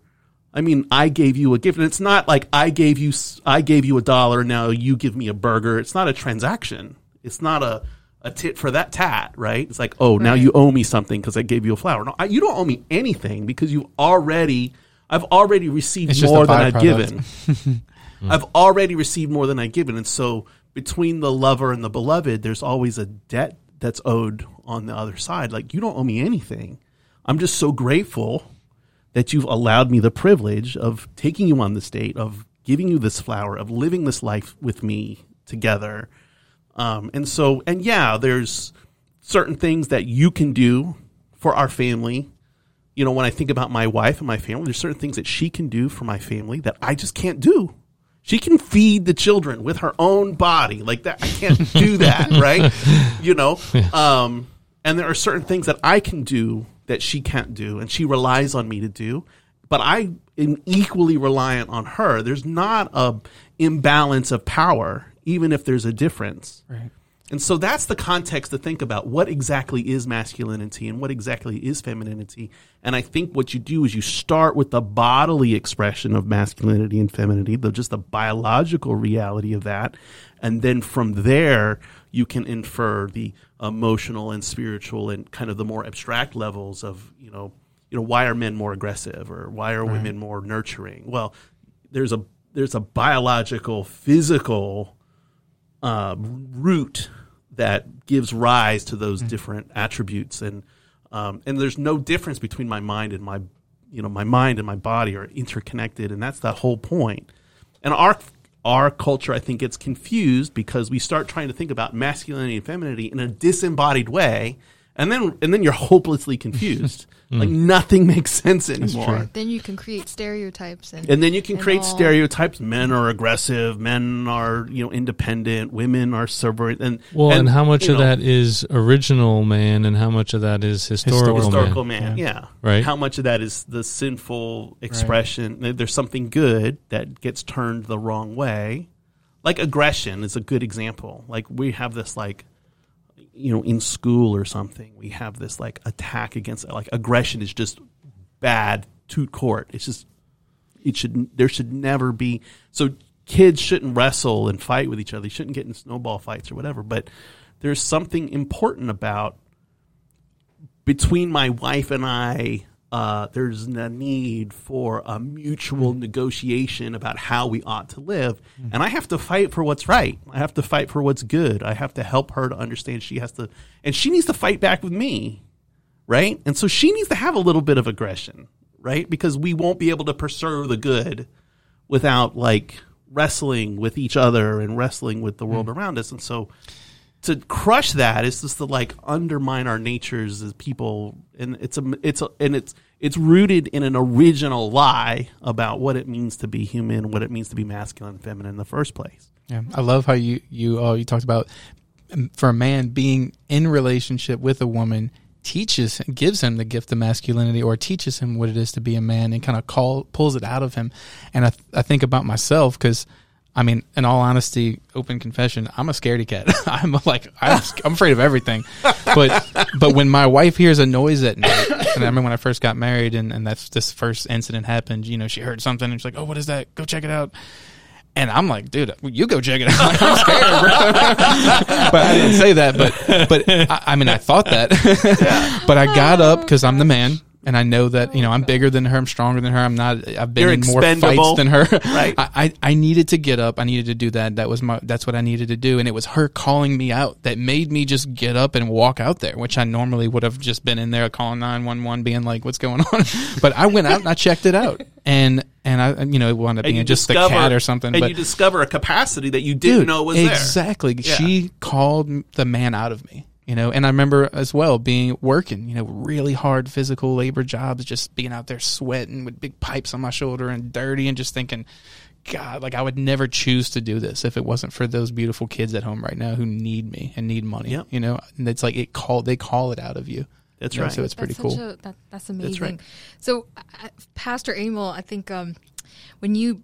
I mean, I gave you a gift, and it's not like I gave you I gave you a dollar, now you give me a burger. It's not a transaction. It's not a a tit for that tat, right? It's like, oh, now you owe me something because I gave you a flower. No, I, you don't owe me anything because you've already I've already received It's more than I've given. I've already received more than I've given, and so between the lover and the beloved, there's always a debt that's owed on the other side. Like you don't owe me anything. I'm just so grateful that you've allowed me the privilege of taking you on this date, of giving you this flower, of living this life with me together. Um, and so, and yeah, there's certain things that you can do for our family. You know, when I think about my wife and my family, there's certain things that she can do for my family that I just can't do. She can feed the children with her own body like that. I can't do that, right? You know, um, and there are certain things that I can do that she can't do, and she relies on me to do. But I am equally reliant on her. There's not a imbalance of power, even if there's a difference. Right. And so that's the context to think about what exactly is masculinity and what exactly is femininity. And I think what you do is you start with the bodily expression of masculinity and femininity, the just the biological reality of that. And then from there, you can infer the emotional and spiritual and kind of the more abstract levels of, you know, you know, why are men more aggressive or why are women more nurturing? Well, there's a there's a biological, physical uh, root that gives rise to those different attributes. And um, and there's no difference between my mind and my you know my mind and my body are interconnected. And that's that whole point. And our our culture i think gets confused because we start trying to think about masculinity and femininity in a disembodied way and then and then you're hopelessly confused like hmm. nothing makes sense anymore Then you can create stereotypes and and then you can and create all- stereotypes. Men are aggressive. Men are you know independent. Women are subvert. And Well, and, how much of know, that is original man, and how much of that is historical, historical man? man? Yeah. Right. How much of that is the sinful expression? There's something good that gets turned the wrong way. Like aggression is a good example. Like we have this like you know in school or something we have this like attack against like aggression is just bad to court. It's just it should there should never be so kids shouldn't wrestle and fight with each other. They shouldn't get in snowball fights or whatever but there's something important about between my wife and I, uh, there's a need for a mutual mm-hmm. negotiation about how we ought to live. Mm-hmm. And I have to fight for what's right. I have to fight for what's good. I have to help her to understand she has to, and she needs to fight back with me. Right. And so she needs to have a little bit of aggression. Right. Because we won't be able to preserve the good without like wrestling with each other and wrestling with the world mm-hmm. around us. And so, to crush that is just to like undermine our natures as people and it's a it's a, and it's it's rooted in an original lie about what it means to be human what it means to be masculine and feminine in the first place Yeah, I love how you you uh, you talked about um, for a man being in relationship with a woman teaches gives him the gift of masculinity or teaches him what it is to be a man and kind of call pulls it out of him. And I I think about myself because. I mean, in all honesty, open confession, I'm a scaredy cat. I'm like, I'm, I'm afraid of everything. But, but when my wife hears a noise at night, And I remember when I first got married and, and that's this first incident happened, you know, she heard something and she's like, Oh, what is that? Go check it out. And I'm like, dude, you go check it out. Like, I'm scared, bro. but I didn't say that. But, but I, I mean, I thought that. but I got up because I'm the man. And I know that, you know, I'm oh, bigger than her. I'm stronger than her. I'm not, I've been You're in more fights than her. Right. I, I, I needed to get up. I needed to do that. That was my, that's what I needed to do. And it was her calling me out that made me just get up and walk out there, which I normally would have just been in there calling 911, being like, what's going on? but I went out and I checked it out. And, and I, you know, it wound up being just the cat or something. and but you discover a capacity that you didn't Dude, know was there. exactly. Yeah. She called the man out of me, you know. And I remember as well being working, you know, really hard physical labor jobs, just being out there sweating with big pipes on my shoulder and dirty, and just thinking, God, like I would never choose to do this if it wasn't for those beautiful kids at home right now who need me and need money. Yep. You know, and it's like it call they call it out of you. That's You know, right. So it's pretty that's cool. Such a, that, that's amazing. right. So, uh, Pastor Emil, I think um, when you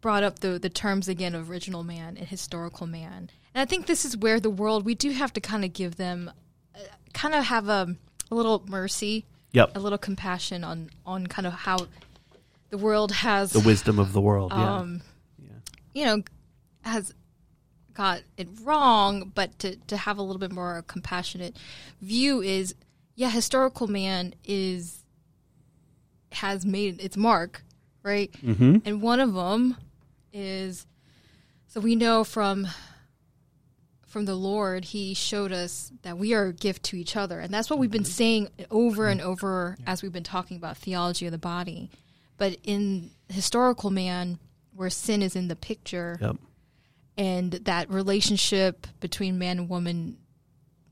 brought up the the terms again of original man and historical man, and I think this is where the world we do have to kind of give them, uh, kind of have a, a little mercy, Yep. a little compassion on on kind of how the world has The wisdom of the world. Yeah. um, you know, has got it wrong, but to, to have a little bit more compassionate view is, yeah, historical man is has made its mark, right? Mm-hmm. And one of them is, so we know from from the Lord, He showed us that we are a gift to each other, and that's what we've been mm-hmm. saying over and over as we've been talking about theology of the body. But in historical man, where sin is in the picture, Yep. and that relationship between man and woman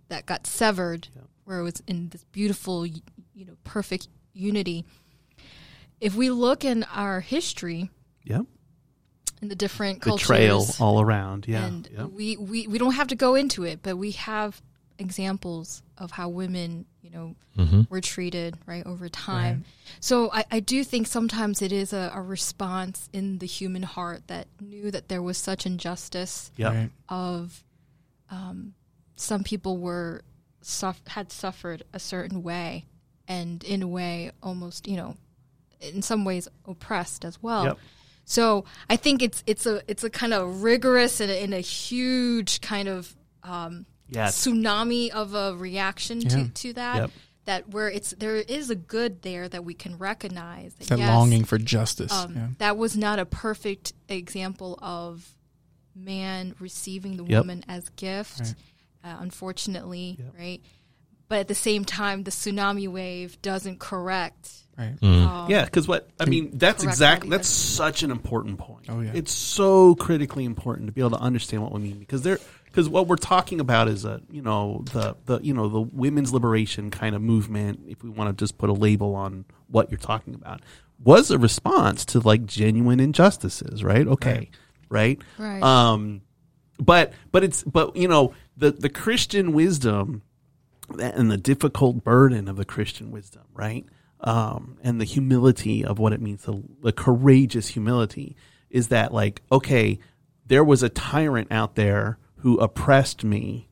that got severed, where it was in this beautiful, you know, perfect unity. If we look in our history Yep. In the different cultures, Betrayal all around. Yeah. and Yep. we, we we don't have to go into it, but we have examples of how women, you know, were treated right over time. So I, I do think sometimes it is a, a response in the human heart that knew that there was such injustice Yep. Right. of um, some people were suff- had suffered a certain way, and in a way almost you know, in some ways oppressed as well. Yep. So I think it's it's a it's a kind of rigorous and a, and a huge kind of um, Yeah. tsunami of a reaction Yeah. to, to that. Yep. That where it's there is a good there that we can recognize that, That yes, longing for justice. um, yeah. that was not a perfect example of man receiving the Yep. woman as gift, uh, unfortunately, right? But at the same time, the tsunami wave doesn't correct. Right. um, Yeah, because what I mean that's exactly that's such an important point. Oh, yeah. it's so critically important to be able to understand what we mean because there because what we're talking about is a you know the the you know the women's liberation kind of movement. If we want to just put a label on what you're talking about, was a response to like genuine injustices, right? Okay, right, Right. Um, but but it's but you know the the Christian wisdom and the difficult burden of the Christian wisdom, right? Um, and the humility of what it means, the, the courageous humility, is that like, okay, there was a tyrant out there who oppressed me,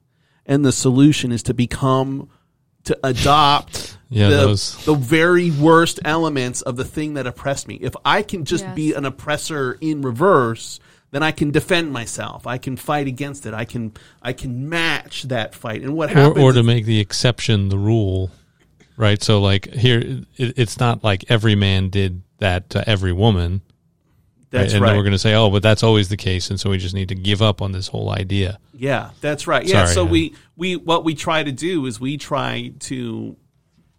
and the solution is to become, to adopt Yeah, the, those- the very worst elements of the thing that oppressed me. If I can just Yes. be an oppressor in reverse, then I can defend myself. I can fight against it. I can I can match that fight. And what or, happens? or to is- make the exception the rule, right? So like here, it, it's not like every man did that to every woman. that's and right. then we're going to say, oh, but that's always the case, and so we just need to give up on this whole idea. Yeah, that's right. Yeah, Sorry, so we we what we try to do is we try to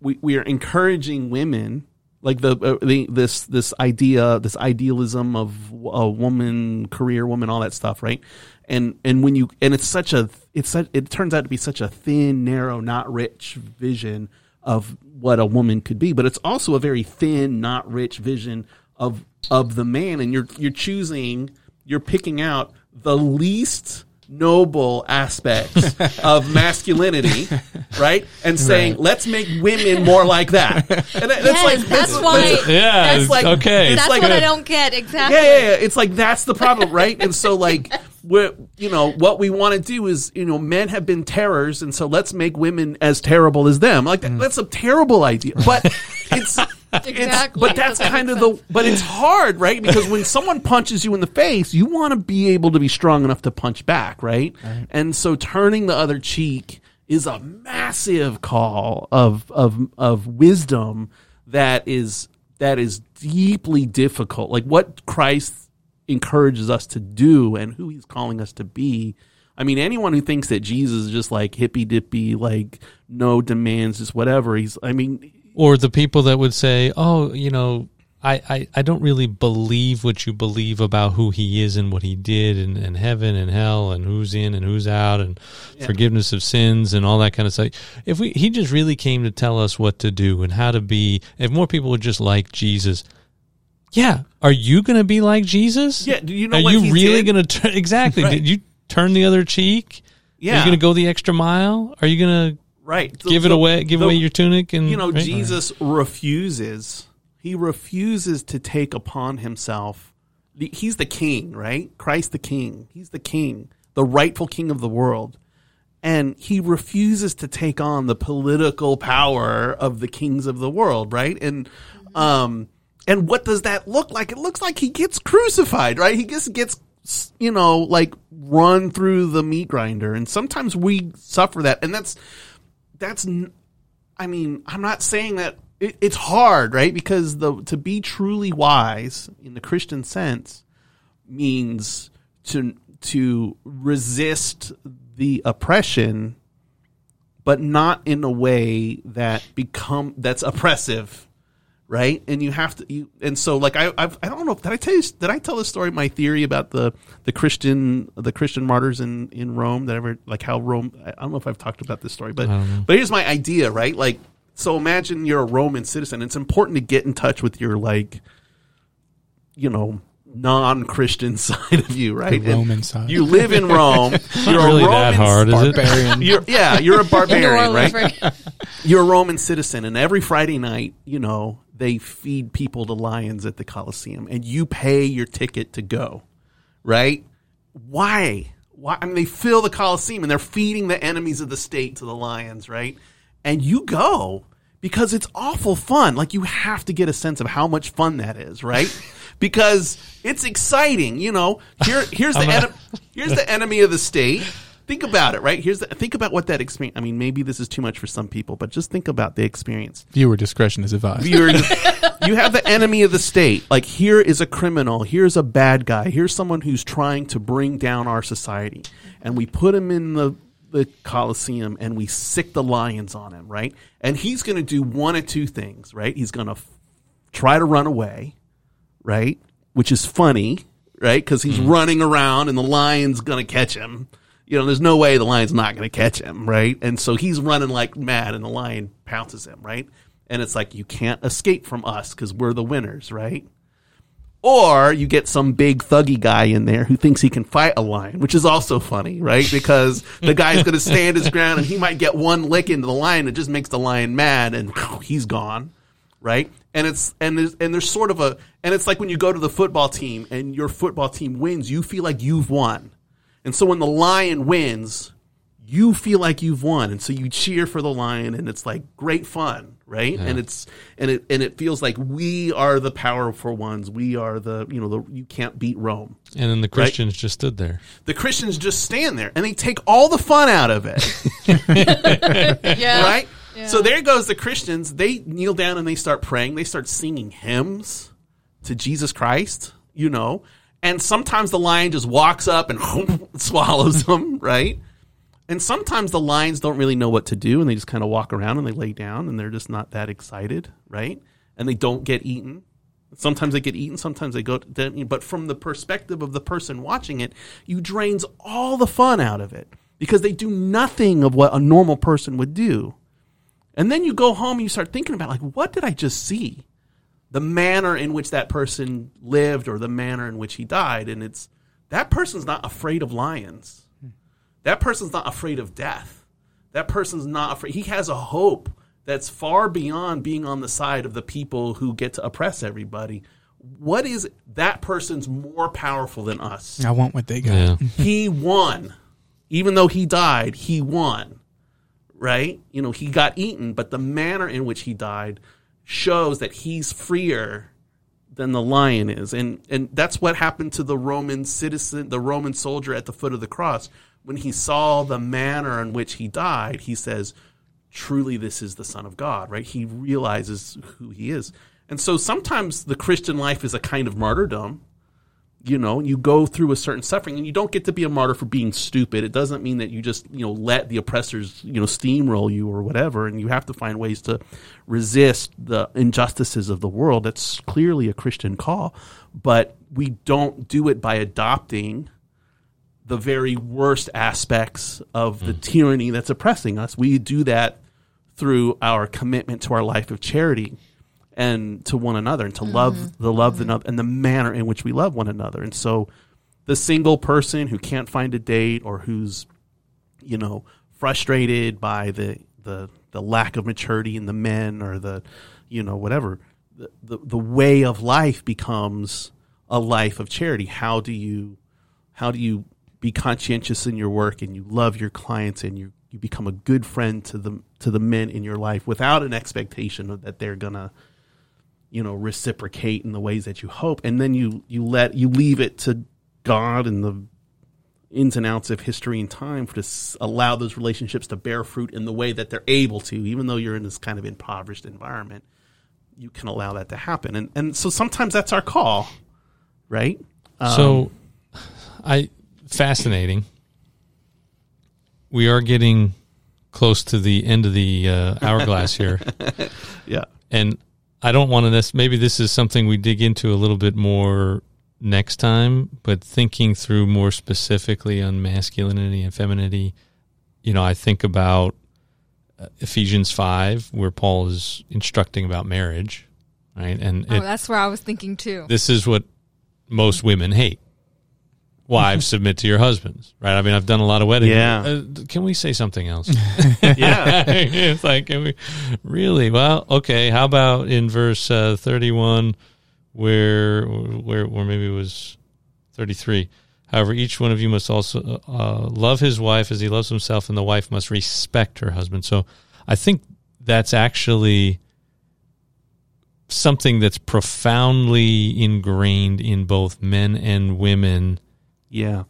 we we are encouraging women like the, uh, the this this idea this idealism of a woman career woman all that stuff right and and when you and it's such a it's such, it turns out to be such a thin narrow not rich vision of what a woman could be but it's also a very thin not rich vision of of the man. And you're you're choosing you're picking out the least noble aspects of masculinity, right? And saying, let's make women more like that. And that- that's Yes, like that's why- Yeah, That's like- okay. That's like what I don't get exactly. yeah, yeah, yeah. It's like that's the problem, right? And so like we're, you know, what we want to do is, you know, men have been terrors, and so let's make women as terrible as them. Like that, that's a terrible idea, but it's. Exactly. but that's kind of the. But it's hard, right? Because when someone punches you in the face, you want to be able to be strong enough to punch back, right? And so turning the other cheek is a massive call of of of wisdom that is that is deeply difficult. Like what Christ encourages us to do and who he's calling us to be. I mean, anyone who thinks that Jesus is just like hippy dippy, like no demands, just whatever. He's, I mean, Or the people that would say, "Oh, you know, I, I, I don't really believe what you believe about who he is and what he did and, and heaven and hell and who's in and who's out and forgiveness of sins and all that kind of stuff. If we he just really came to tell us what to do and how to be if more people would just like Jesus. Yeah. Are you gonna be like Jesus? Yeah, do you know Are you really did? gonna turn exactly Right. did you turn the other cheek? Yeah. Are you gonna go the extra mile? Are you gonna right. The- give it the- away give the- away your tunic and you know right? jesus refuses he refuses to take upon himself he's the king right? Christ the king. He's the king the rightful king of the world. And he refuses to take on the political power of the kings of the world right? And um and what does that look like? It looks like he gets crucified right? He just gets you know like run through the meat grinder. And sometimes we suffer that. And that's that's I mean, I'm not saying that it, it's hard, right? Because the to be truly wise in the Christian sense means to to resist the oppression, but not in a way that become that's oppressive, right? And you have to, you, and so like I I've, I don't know did I tell you did I tell the story my theory about the the Christian the Christian martyrs in in Rome that ever like how Rome I don't know if I've talked about this story, but but here's my idea, right? Like so imagine you're a Roman citizen. It's important to get in touch with your like you know non-Christian side of you, right? The And Roman side. You live in Rome. You're really a Roman that hard, is it? Barbarian. You're, yeah, you're a barbarian, right? right? You're a Roman citizen, and every Friday night, you know, they feed people to lions at the Coliseum, and you pay your ticket to go, right? Why? Why? I mean, they fill the Coliseum, and they're feeding the enemies of the state to the lions, right? And you go because it's awful fun. Like you have to get a sense of how much fun that is, right? because it's exciting. You know, here here's the ene- here's the enemy of the state. Think about it, right? Here's the, think about what that experience. I mean, maybe this is too much for some people, but just think about the experience. Viewer discretion is advised. You're, you have the enemy of the state. Like here is a criminal. Here's a bad guy. Here's someone who's trying to bring down our society, and we put him in the the Coliseum and we sic the lions on him, right? And he's going to do one of two things, right? He's going to f- try to run away, right? Which is funny, right? Because he's mm-hmm. running around and the lion's going to catch him. You know, there's no way the lion's not going to catch him, right? And so he's running like mad and the lion pounces him, right? And it's like, you can't escape from us because we're the winners, right? Or you get some big thuggy guy in there who thinks he can fight a lion, which is also funny, right? Because the guy's going to stand his ground and he might get one lick into the lion that just makes the lion mad and he's gone, right? And it's and there's and there's sort of a and it's like when you go to the football team and your football team wins, you feel like you've won. And so when the lion wins, you feel like you've won. And so you cheer for the lion and it's like great fun right? And it's and it and it feels like we are the powerful ones. We are the you know the you can't beat rome. And then the Christians just stood there. the christians just stand there and they take all the fun out of it. Yeah. right? Yeah. so there goes the christians. They kneel down and they start praying. They start singing hymns to jesus christ you know and sometimes the lion just walks up and swallows them right and sometimes the lions don't really know what to do and they just kind of walk around and they lay down and they're just not that excited, right? And they don't get eaten. Sometimes they get eaten, sometimes they go but from the perspective of the person watching it, you drains all the fun out of it because they do nothing of what a normal person would do. And then you go home and you start thinking about like what did I just see? The manner in which that person lived or the manner in which he died and it's that person's not afraid of lions that person's not afraid of death. That person's not afraid. He has a hope that's far beyond being on the side of the people who get to oppress everybody. what is that person's more powerful than us? I want what they got. Yeah. he won. Even though he died, he won. Right? You know, he got eaten, but the manner in which he died shows that he's freer than the lion is. And and that's what happened to the Roman citizen, the Roman soldier at the foot of the cross. When he saw the manner in which he died, he says, Truly this is the Son of God, right? He realizes who he is. And so sometimes the Christian life is a kind of martyrdom you know you go through a certain suffering and you don't get to be a martyr for being stupid. It doesn't mean that you just you know let the oppressors you know steamroll you or whatever and you have to find ways to resist the injustices of the world. That's clearly a christian call but we don't do it by adopting the very worst aspects of the hmm. tyranny that's oppressing us. We do that through our commitment to our life of charity and to one another and to love mm-hmm. the love the and the manner in which we love one another. And so the single person who can't find a date or who's you know frustrated by the the the lack of maturity in the men or the you know whatever the, the the way of life becomes a life of charity. How do you how do you be conscientious in your work and you love your clients and you you become a good friend to the to the men in your life without an expectation that they're gonna you know reciprocate in the ways that you hope. And then you you let you leave it to god and the ins and outs of history and time to s- allow those relationships to bear fruit in the way that they're able to. Even though you're in this kind of impoverished environment you can allow that to happen. And and so sometimes that's our call right? Um, So, I fascinating. We are getting close to the end of the uh, hourglass here, yeah. And I don't want to. This maybe this is something we dig into a little bit more next time. But thinking through more specifically on masculinity and femininity, you know, I think about uh, Ephesians five, where Paul is instructing about marriage, right? And Oh, it, that's where I was thinking too. this is what most women hate. Wives submit to your husbands, right? I mean, I've done a lot of weddings. Yeah. Uh, can we say something else? yeah it's like, can we really? Well, okay. How about in verse uh, thirty-one, where, where, where maybe it was thirty-three. However, each one of you must also uh, love his wife as he loves himself, and the wife must respect her husband. So, I think that's actually something that's profoundly ingrained in both men and women yeah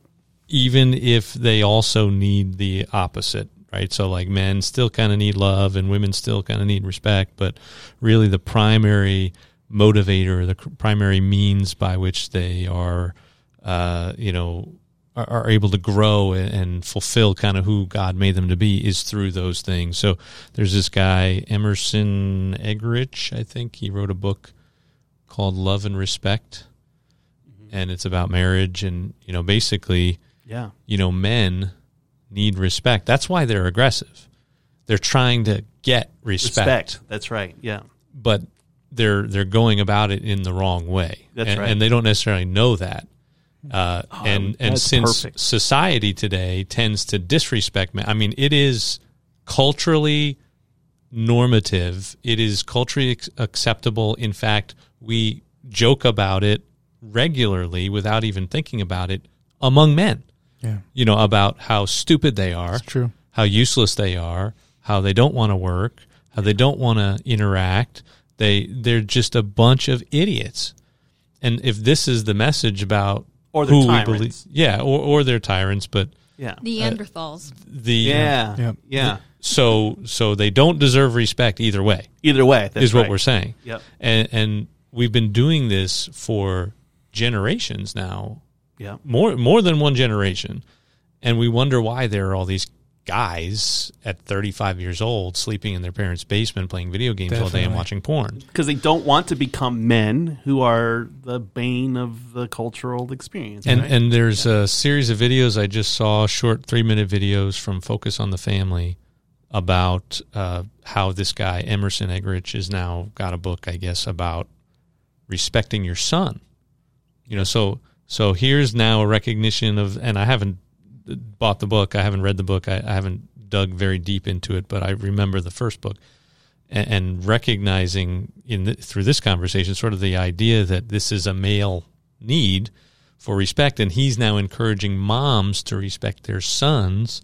even if they also need the opposite, right? So like men still kind of need love and women still kind of need respect, but really the primary motivator, the primary means by which they are, uh, you know, are, able to grow and, and fulfill kind of who God made them to be is through those things. So there's this guy Emerson Eggerich, I think he wrote a book called Love and Respect, and it's about marriage and you know basically yeah you know, men need respect. That's why they're aggressive. They're trying to get respect, respect that's right yeah but they're they're going about it in the wrong way. That's and, right. and they don't necessarily know that. Uh, and and since perfect. society today tends to disrespect men, I mean, it is culturally normative. It is culturally ac- acceptable. In fact, we joke about it regularly without even thinking about it among men Yeah, you know, about how stupid they are, it's true. how useless they are, how they don't want to work, how they don't want to interact. They they're just a bunch of idiots. And if this is the message about Or they're who we tyrants. believe, yeah, or or they're tyrants, but yeah Neanderthals. the uh, uh, yeah Yep. yeah so so they don't deserve respect either way either way that's is what right. we're saying. Yep. And and we've been doing this for generations now yeah more more than one generation, and we wonder why there are all these guys at 35 years old sleeping in their parents' basement playing video games all day and watching porn. because they don't want to become men who are the bane of the cultural experience. And right? and there's a series of videos I just saw, short three minute videos from Focus on the Family about uh, how this guy Emerson Eggerich has now got a book, I guess, about respecting your son. You know, so so here's now a recognition of, and I haven't bought the book, I haven't read the book, I, I haven't dug very deep into it, but I remember the first book. and, and recognizing in the, through this conversation sort of the idea that this is a male need for respect, and he's now encouraging moms to respect their sons,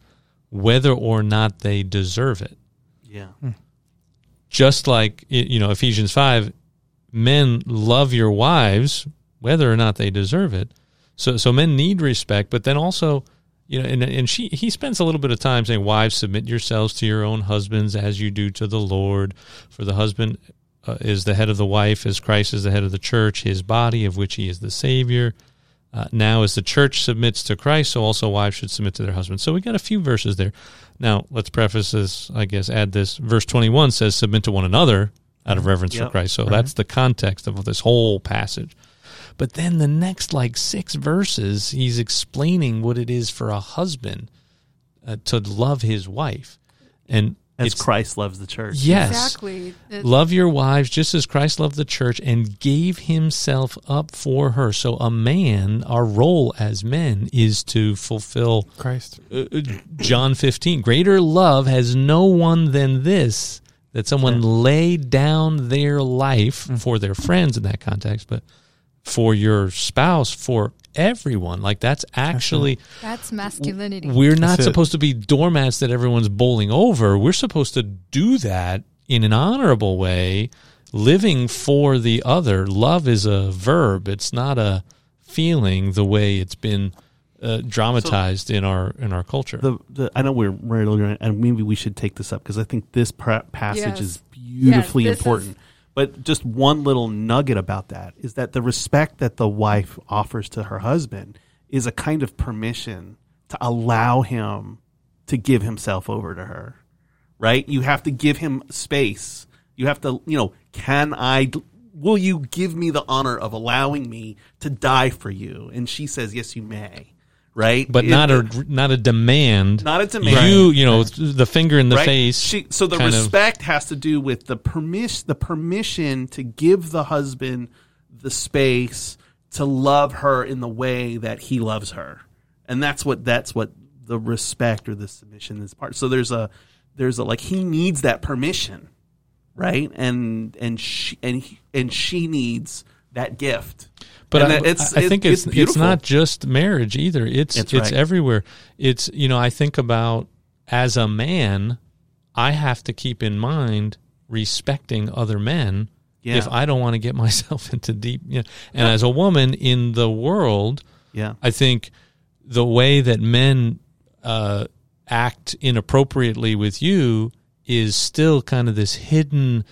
whether or not they deserve it. Yeah. Hmm. Just like you know Ephesians five, men love your wives whether or not they deserve it. So so men need respect, but then also you know, and and she he spends a little bit of time saying, "Wives, submit yourselves to your own husbands as you do to the Lord. For the husband uh, is the head of the wife, as Christ is the head of the church, his body, of which he is the Savior." Uh, now, as the church submits to Christ, so also wives should submit to their husbands. So we got a few verses there. Now, let's preface this, I guess, add this. Verse 21 says, Submit to one another out of reverence for Christ. So that's the context of this whole passage. But then the next, like six verses, he's explaining what it is for a husband uh, to love his wife. And As Christ loves the church. yes. Exactly. It- Love your wives just as Christ loved the church and gave himself up for her. So, a man, our role as men is to fulfill Christ. uh, uh, John 15. Greater love has no one than this, that someone lay down their life for their friends in that context, but for your spouse, for everyone. Like, that's actually. That's masculinity. We're not That's it. supposed to be doormats that everyone's bowling over. We're supposed to do that in an honorable way, living for the other. Love is a verb, it's not a feeling the way it's been uh, dramatized in our in our culture. The, the I know we're really and maybe we should take this up because I think this pra- passage Yes. is beautifully Yes, this important. But just one little nugget about that is that the respect that the wife offers to her husband is a kind of permission to allow him to give himself over to her. Right? You have to give him space. You have to, you know, can I will you give me the honor of allowing me to die for you? And she says, "Yes, you may." Right? but It- not a not a demand. not a demand. You you know the finger in the right? face. She, so the kind of- respect has to do with the permission, the permission to give the husband the space to love her in the way that he loves her, and that's what that's what the respect or the submission is part. So there's a there's a like he needs that permission, right? And and she and he, and she needs that gift. But And I, it's, I think it's it's, beautiful. not just marriage either. It's That's it's right. everywhere. It's you know I think about as a man, I have to keep in mind respecting other men Yeah. if I don't want to get myself into deep. You know, and as a woman in the world, yeah. I think the way that men uh, act inappropriately with you is still kind of this hidden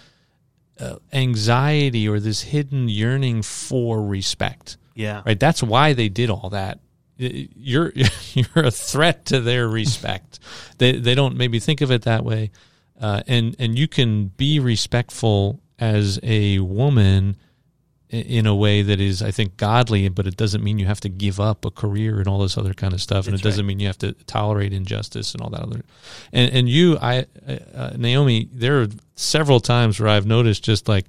uh, anxiety or this hidden yearning for respect. Yeah. Right? That's why they did all that. You're you're a threat to their respect. they they don't maybe think of it that way, uh, and and you can be respectful as a woman in a way that is, I think, godly, but it doesn't mean you have to give up a career and all this other kind of stuff, and That's it doesn't mean you have to tolerate injustice and all that other. And and you, I, uh, Naomi, there are several times where I've noticed just like,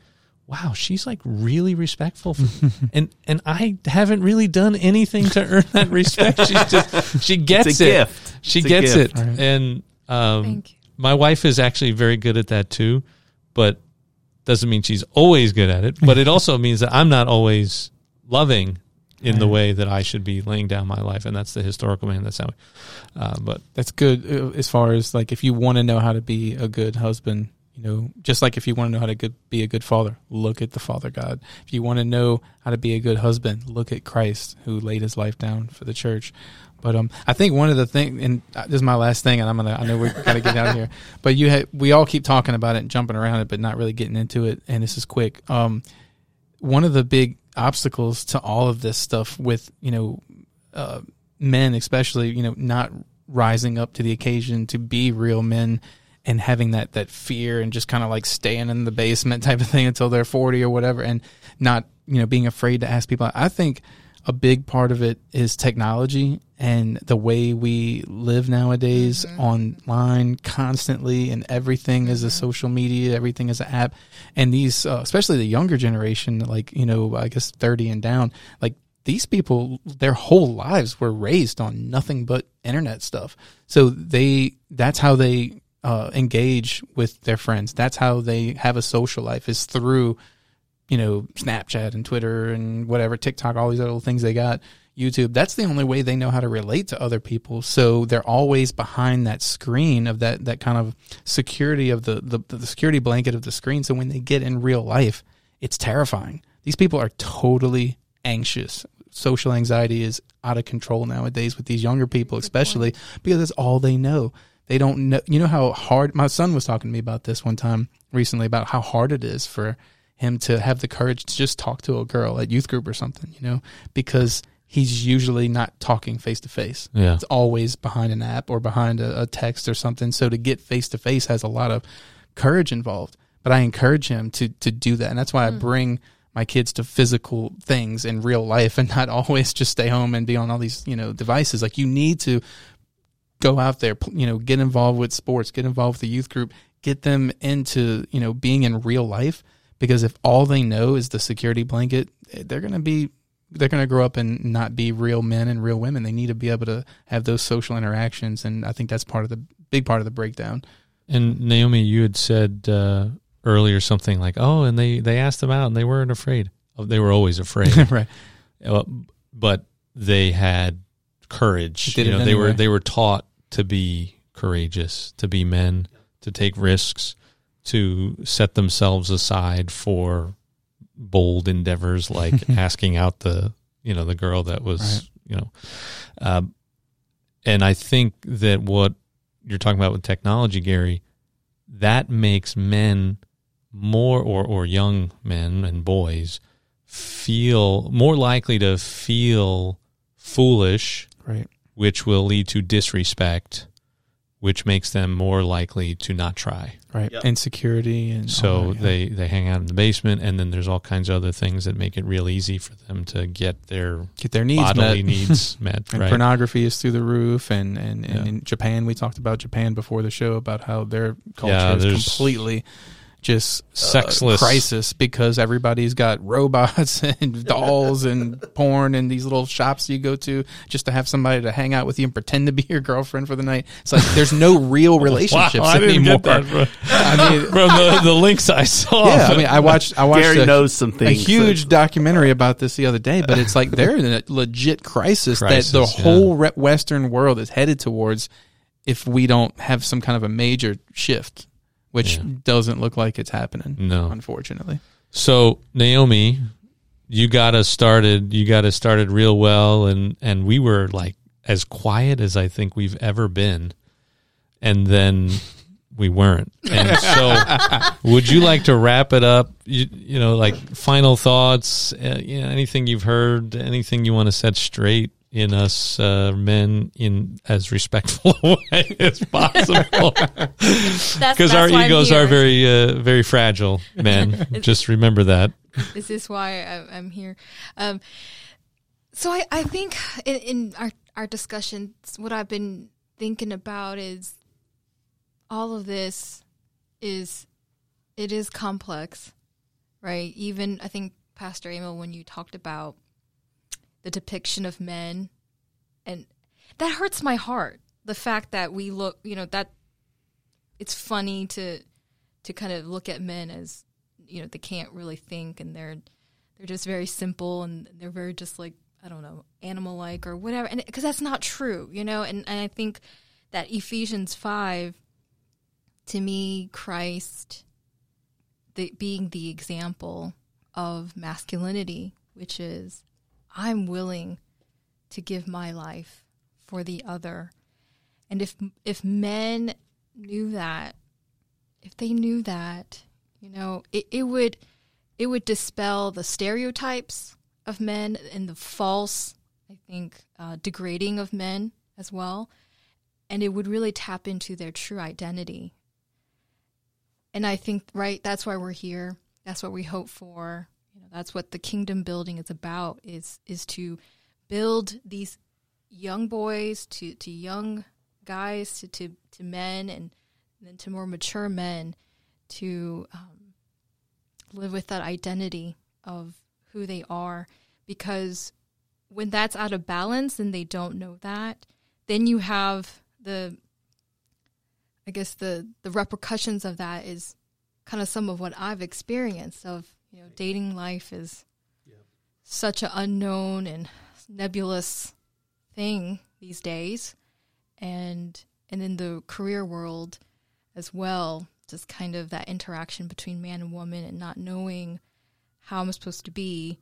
wow, she's like really respectful, for, and and I haven't really done anything to earn that respect. She's just she gets It's a it. gift. She It's a gets gift. it, Right. and um, Thank you. my wife is actually very good at that too, but doesn't mean she's always good at it. But it also means that I'm not always loving in the way that I should be laying down my life, and that's the historical man. That's how. Uh, but That's good uh, as far as like if you want to know how to be a good husband, you know, just like if you want to know how to good, be a good father, look at the Father God. If you want to know how to be a good husband, look at Christ who laid his life down for the church. But um, I think one of the things, and uh, this is my last thing, and I'm gonna, I know we got to get out of here. But you had, we all keep talking about it and jumping around it, but not really getting into it. And this is quick. Um, one of the big obstacles to all of this stuff with you know uh, men especially you know not rising up to the occasion to be real men and having that that fear and just kind of like staying in the basement type of thing until they're 40 or whatever and not you know being afraid to ask people i think a big part of it is technology and the way we live nowadays online constantly and everything is a social media everything is an app. And these uh, especially the younger generation like you know i guess 30 and down like these people their whole lives were raised on nothing but internet stuff. So they that's how they uh, engage with their friends. That's how they have a social life is through, you know, Snapchat and Twitter and whatever, TikTok, all these other things they got, YouTube. That's the only way they know how to relate to other people. So they're always behind that screen of that, that kind of security of the, the, the security blanket of the screen. So when they get in real life, it's terrifying. These people are totally anxious. Social anxiety is out of control nowadays with these younger people, especially because that's all they know. They don't know. You know how hard my son was talking to me about this one time recently about how hard it is for him to have the courage to just talk to a girl at youth group or something, you know, because he's usually not talking face to face. Yeah. It's always behind an app or behind a, a text or something. So to get face to face has a lot of courage involved. But I encourage him to to do that. And that's why I hmm. bring my kids to physical things in real life and not always just stay home and be on all these, you know, devices. Like you need to go out there, you know, get involved with sports, get involved with the youth group, get them into, you know, being in real life because if all they know is the security blanket, they're going to be they're going to grow up and not be real men and real women. They need to be able to have those social interactions and I think that's part of the big part of the breakdown. And Naomi, you had said uh, earlier something like, "Oh, and they they asked them out, and they weren't afraid. Oh, they were always afraid, right. Uh, but they had courage. You know, they were they were taught to be courageous, to be men, to take risks, to set themselves aside for bold endeavors like asking out the you know the girl that was Right. you know, um, and I think that what you're talking about with technology, Gary, that makes men more or or young men and boys feel more likely to feel foolish Right. which will lead to disrespect which makes them more likely to not try Right. Yep. Insecurity and so that, yeah. they they hang out in the basement and then there's all kinds of other things that make it real easy for them to get their get their needs bodily met. needs met And right pornography is through the roof, and and, and Yeah. in Japan, we talked about Japan before the show about how their culture Yeah, is completely just uh, Sexless. crisis because everybody's got robots and dolls and porn and these little shops you go to just to have somebody to hang out with you and pretend to be your girlfriend for the night. It's like there's no real relationships Wow, I didn't anymore. get that from, I mean, from the, the links I saw. yeah, I mean, I watched I watched Gary a, knows some things. a things. huge documentary about this the other day, but it's like they're in a legit crisis, Crisis, that the yeah. whole re- Western world is headed towards if we don't have some kind of a major shift, which Yeah. doesn't look like it's happening. No. unfortunately. So Naomi, you got us started. You got us started real well, and and we were like as quiet as I think we've ever been, and then we weren't. And so, would you like to wrap it up? You, you know, like final thoughts. Uh, you know, anything you've heard, anything you want to set straight in us uh, men in as respectful a way as possible because our egos are very uh, very fragile men just remember that This is why I'm here. Um, so I, I think in, in our our discussions, what I've been thinking about is all of this is it is complex, right? Even I think Pastor Emil, when you talked about the depiction of men, and that hurts my heart. The fact that we look, you know, that it's funny to to kind of look at men as you know they can't really think and they're they're just very simple and they're very just like I don't know animal like or whatever and because that's not true you know and, and I think that Ephesians 5 to me Christ the, being the example of masculinity which is I'm willing to give my life for the other and if if men knew that if they knew that, you know, it, it would it would dispel the stereotypes of men and the false, I think, uh, degrading of men as well, and it would really tap into their true identity. And I think, right, that's why we're here. That's what we hope for. That's what the kingdom building is about. Is is to build these young boys to to young guys to to, to men and then to more mature men to um, live with that identity of who they are because when that's out of balance and they don't know that then you have the I guess the the repercussions of that is kind of some of what I've experienced of you know dating life is such an unknown and nebulous thing these days, and and in the career world as well, just kind of that interaction between man and woman and not knowing how I'm supposed to be.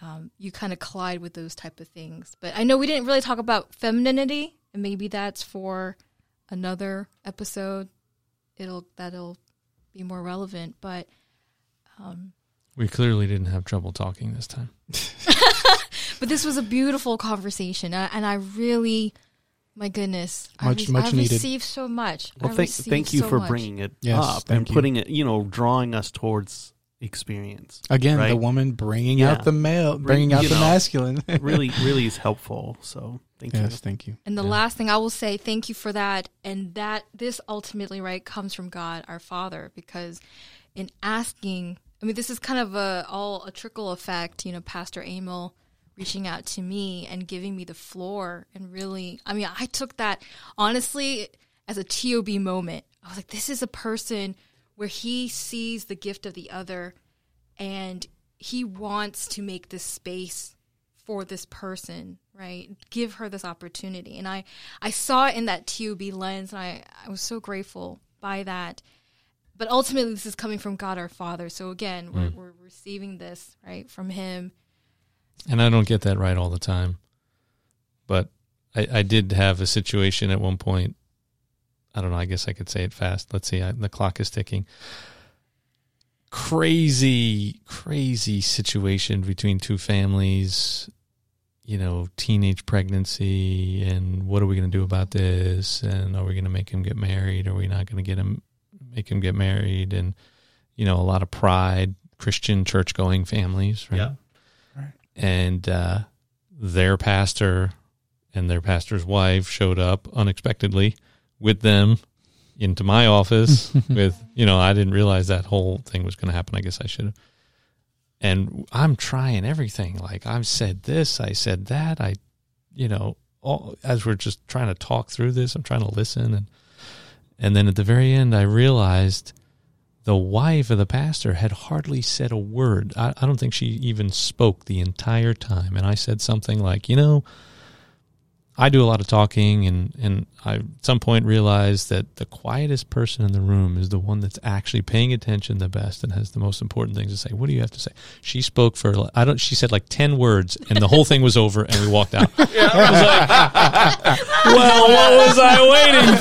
Um, you kind of collide with those type of things. But I know we didn't really talk about femininity, and maybe that's for another episode. It'll that'll be more relevant. But um, We clearly didn't have trouble talking this time. but this was a beautiful conversation, and I, and I really, my goodness, Much- I, much I needed. received so much. Well, I thank, thank you so for much. bringing it Yes, up thank and you. putting it, you know, drawing us towards experience. Again, Right. the woman bringing Yeah. out the male, bringing out you the know. masculine. really, really is helpful. So thank you. yes, thank you. And the Yeah. last thing I will say, thank you for that. And that this ultimately, right, comes from God, our Father, because in asking, I mean, this is kind of a all a trickle effect. You know, Pastor Emil reaching out to me and giving me the floor, and really, I mean, I took that honestly as a TOB moment. I was like, this is a person where he sees the gift of the other, and he wants to make this space for this person, right? Give her this opportunity. And I, I saw it in that TOB lens, and I, I was so grateful by that. But ultimately, this is coming from God our Father. So again, we're, mm. we're receiving this, right, from Him. And I don't get that right all the time. But I, I did have a situation at one point. I don't know. I guess I could say it fast. Let's see. I, the clock is ticking. Crazy, crazy situation between two families. You know, teenage pregnancy, and what are we going to do about this? And are we going to make him get married? Are we not going to get him make him get married? And you know, a lot of pride, Christian church going families, right? Yeah. and uh, their pastor and their pastor's wife showed up unexpectedly with them into my office with you know i didn't realize that whole thing was going to happen i guess i should have and i'm trying everything like i've said this i said that i you know all as we're just trying to talk through this i'm trying to listen and and then at the very end i realized the wife of the pastor had hardly said a word. I, I don't think she even spoke the entire time. And I said something like, you know, I do a lot of talking, and, and I at some point realized that the quietest person in the room is the one that's actually paying attention the best and has the most important things to say. What do you have to say? She spoke for I don't. She said like ten words, and the whole thing was over, and we walked out. I was like, well, what was I waiting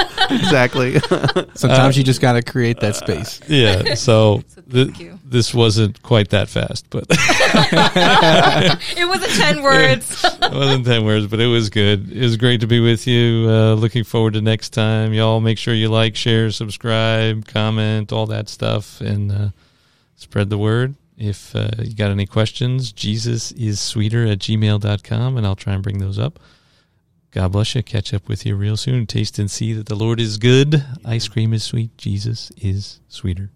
for? Exactly. Sometimes you just got to create that space. Uh, yeah. So, So th- this wasn't quite that fast, but It wasn't 10 words. Wasn't 10 words, but it was good. It was great to be with you. Uh, looking forward to next time. Y'all make sure you like, share, subscribe, comment, all that stuff, and uh, spread the word. If uh, you got any questions, Jesus is sweeter at gmail.com, and I'll try and bring those up. God bless you. Catch up with you real soon. Taste and see that the Lord is good. Ice cream is sweet. Jesus is sweeter.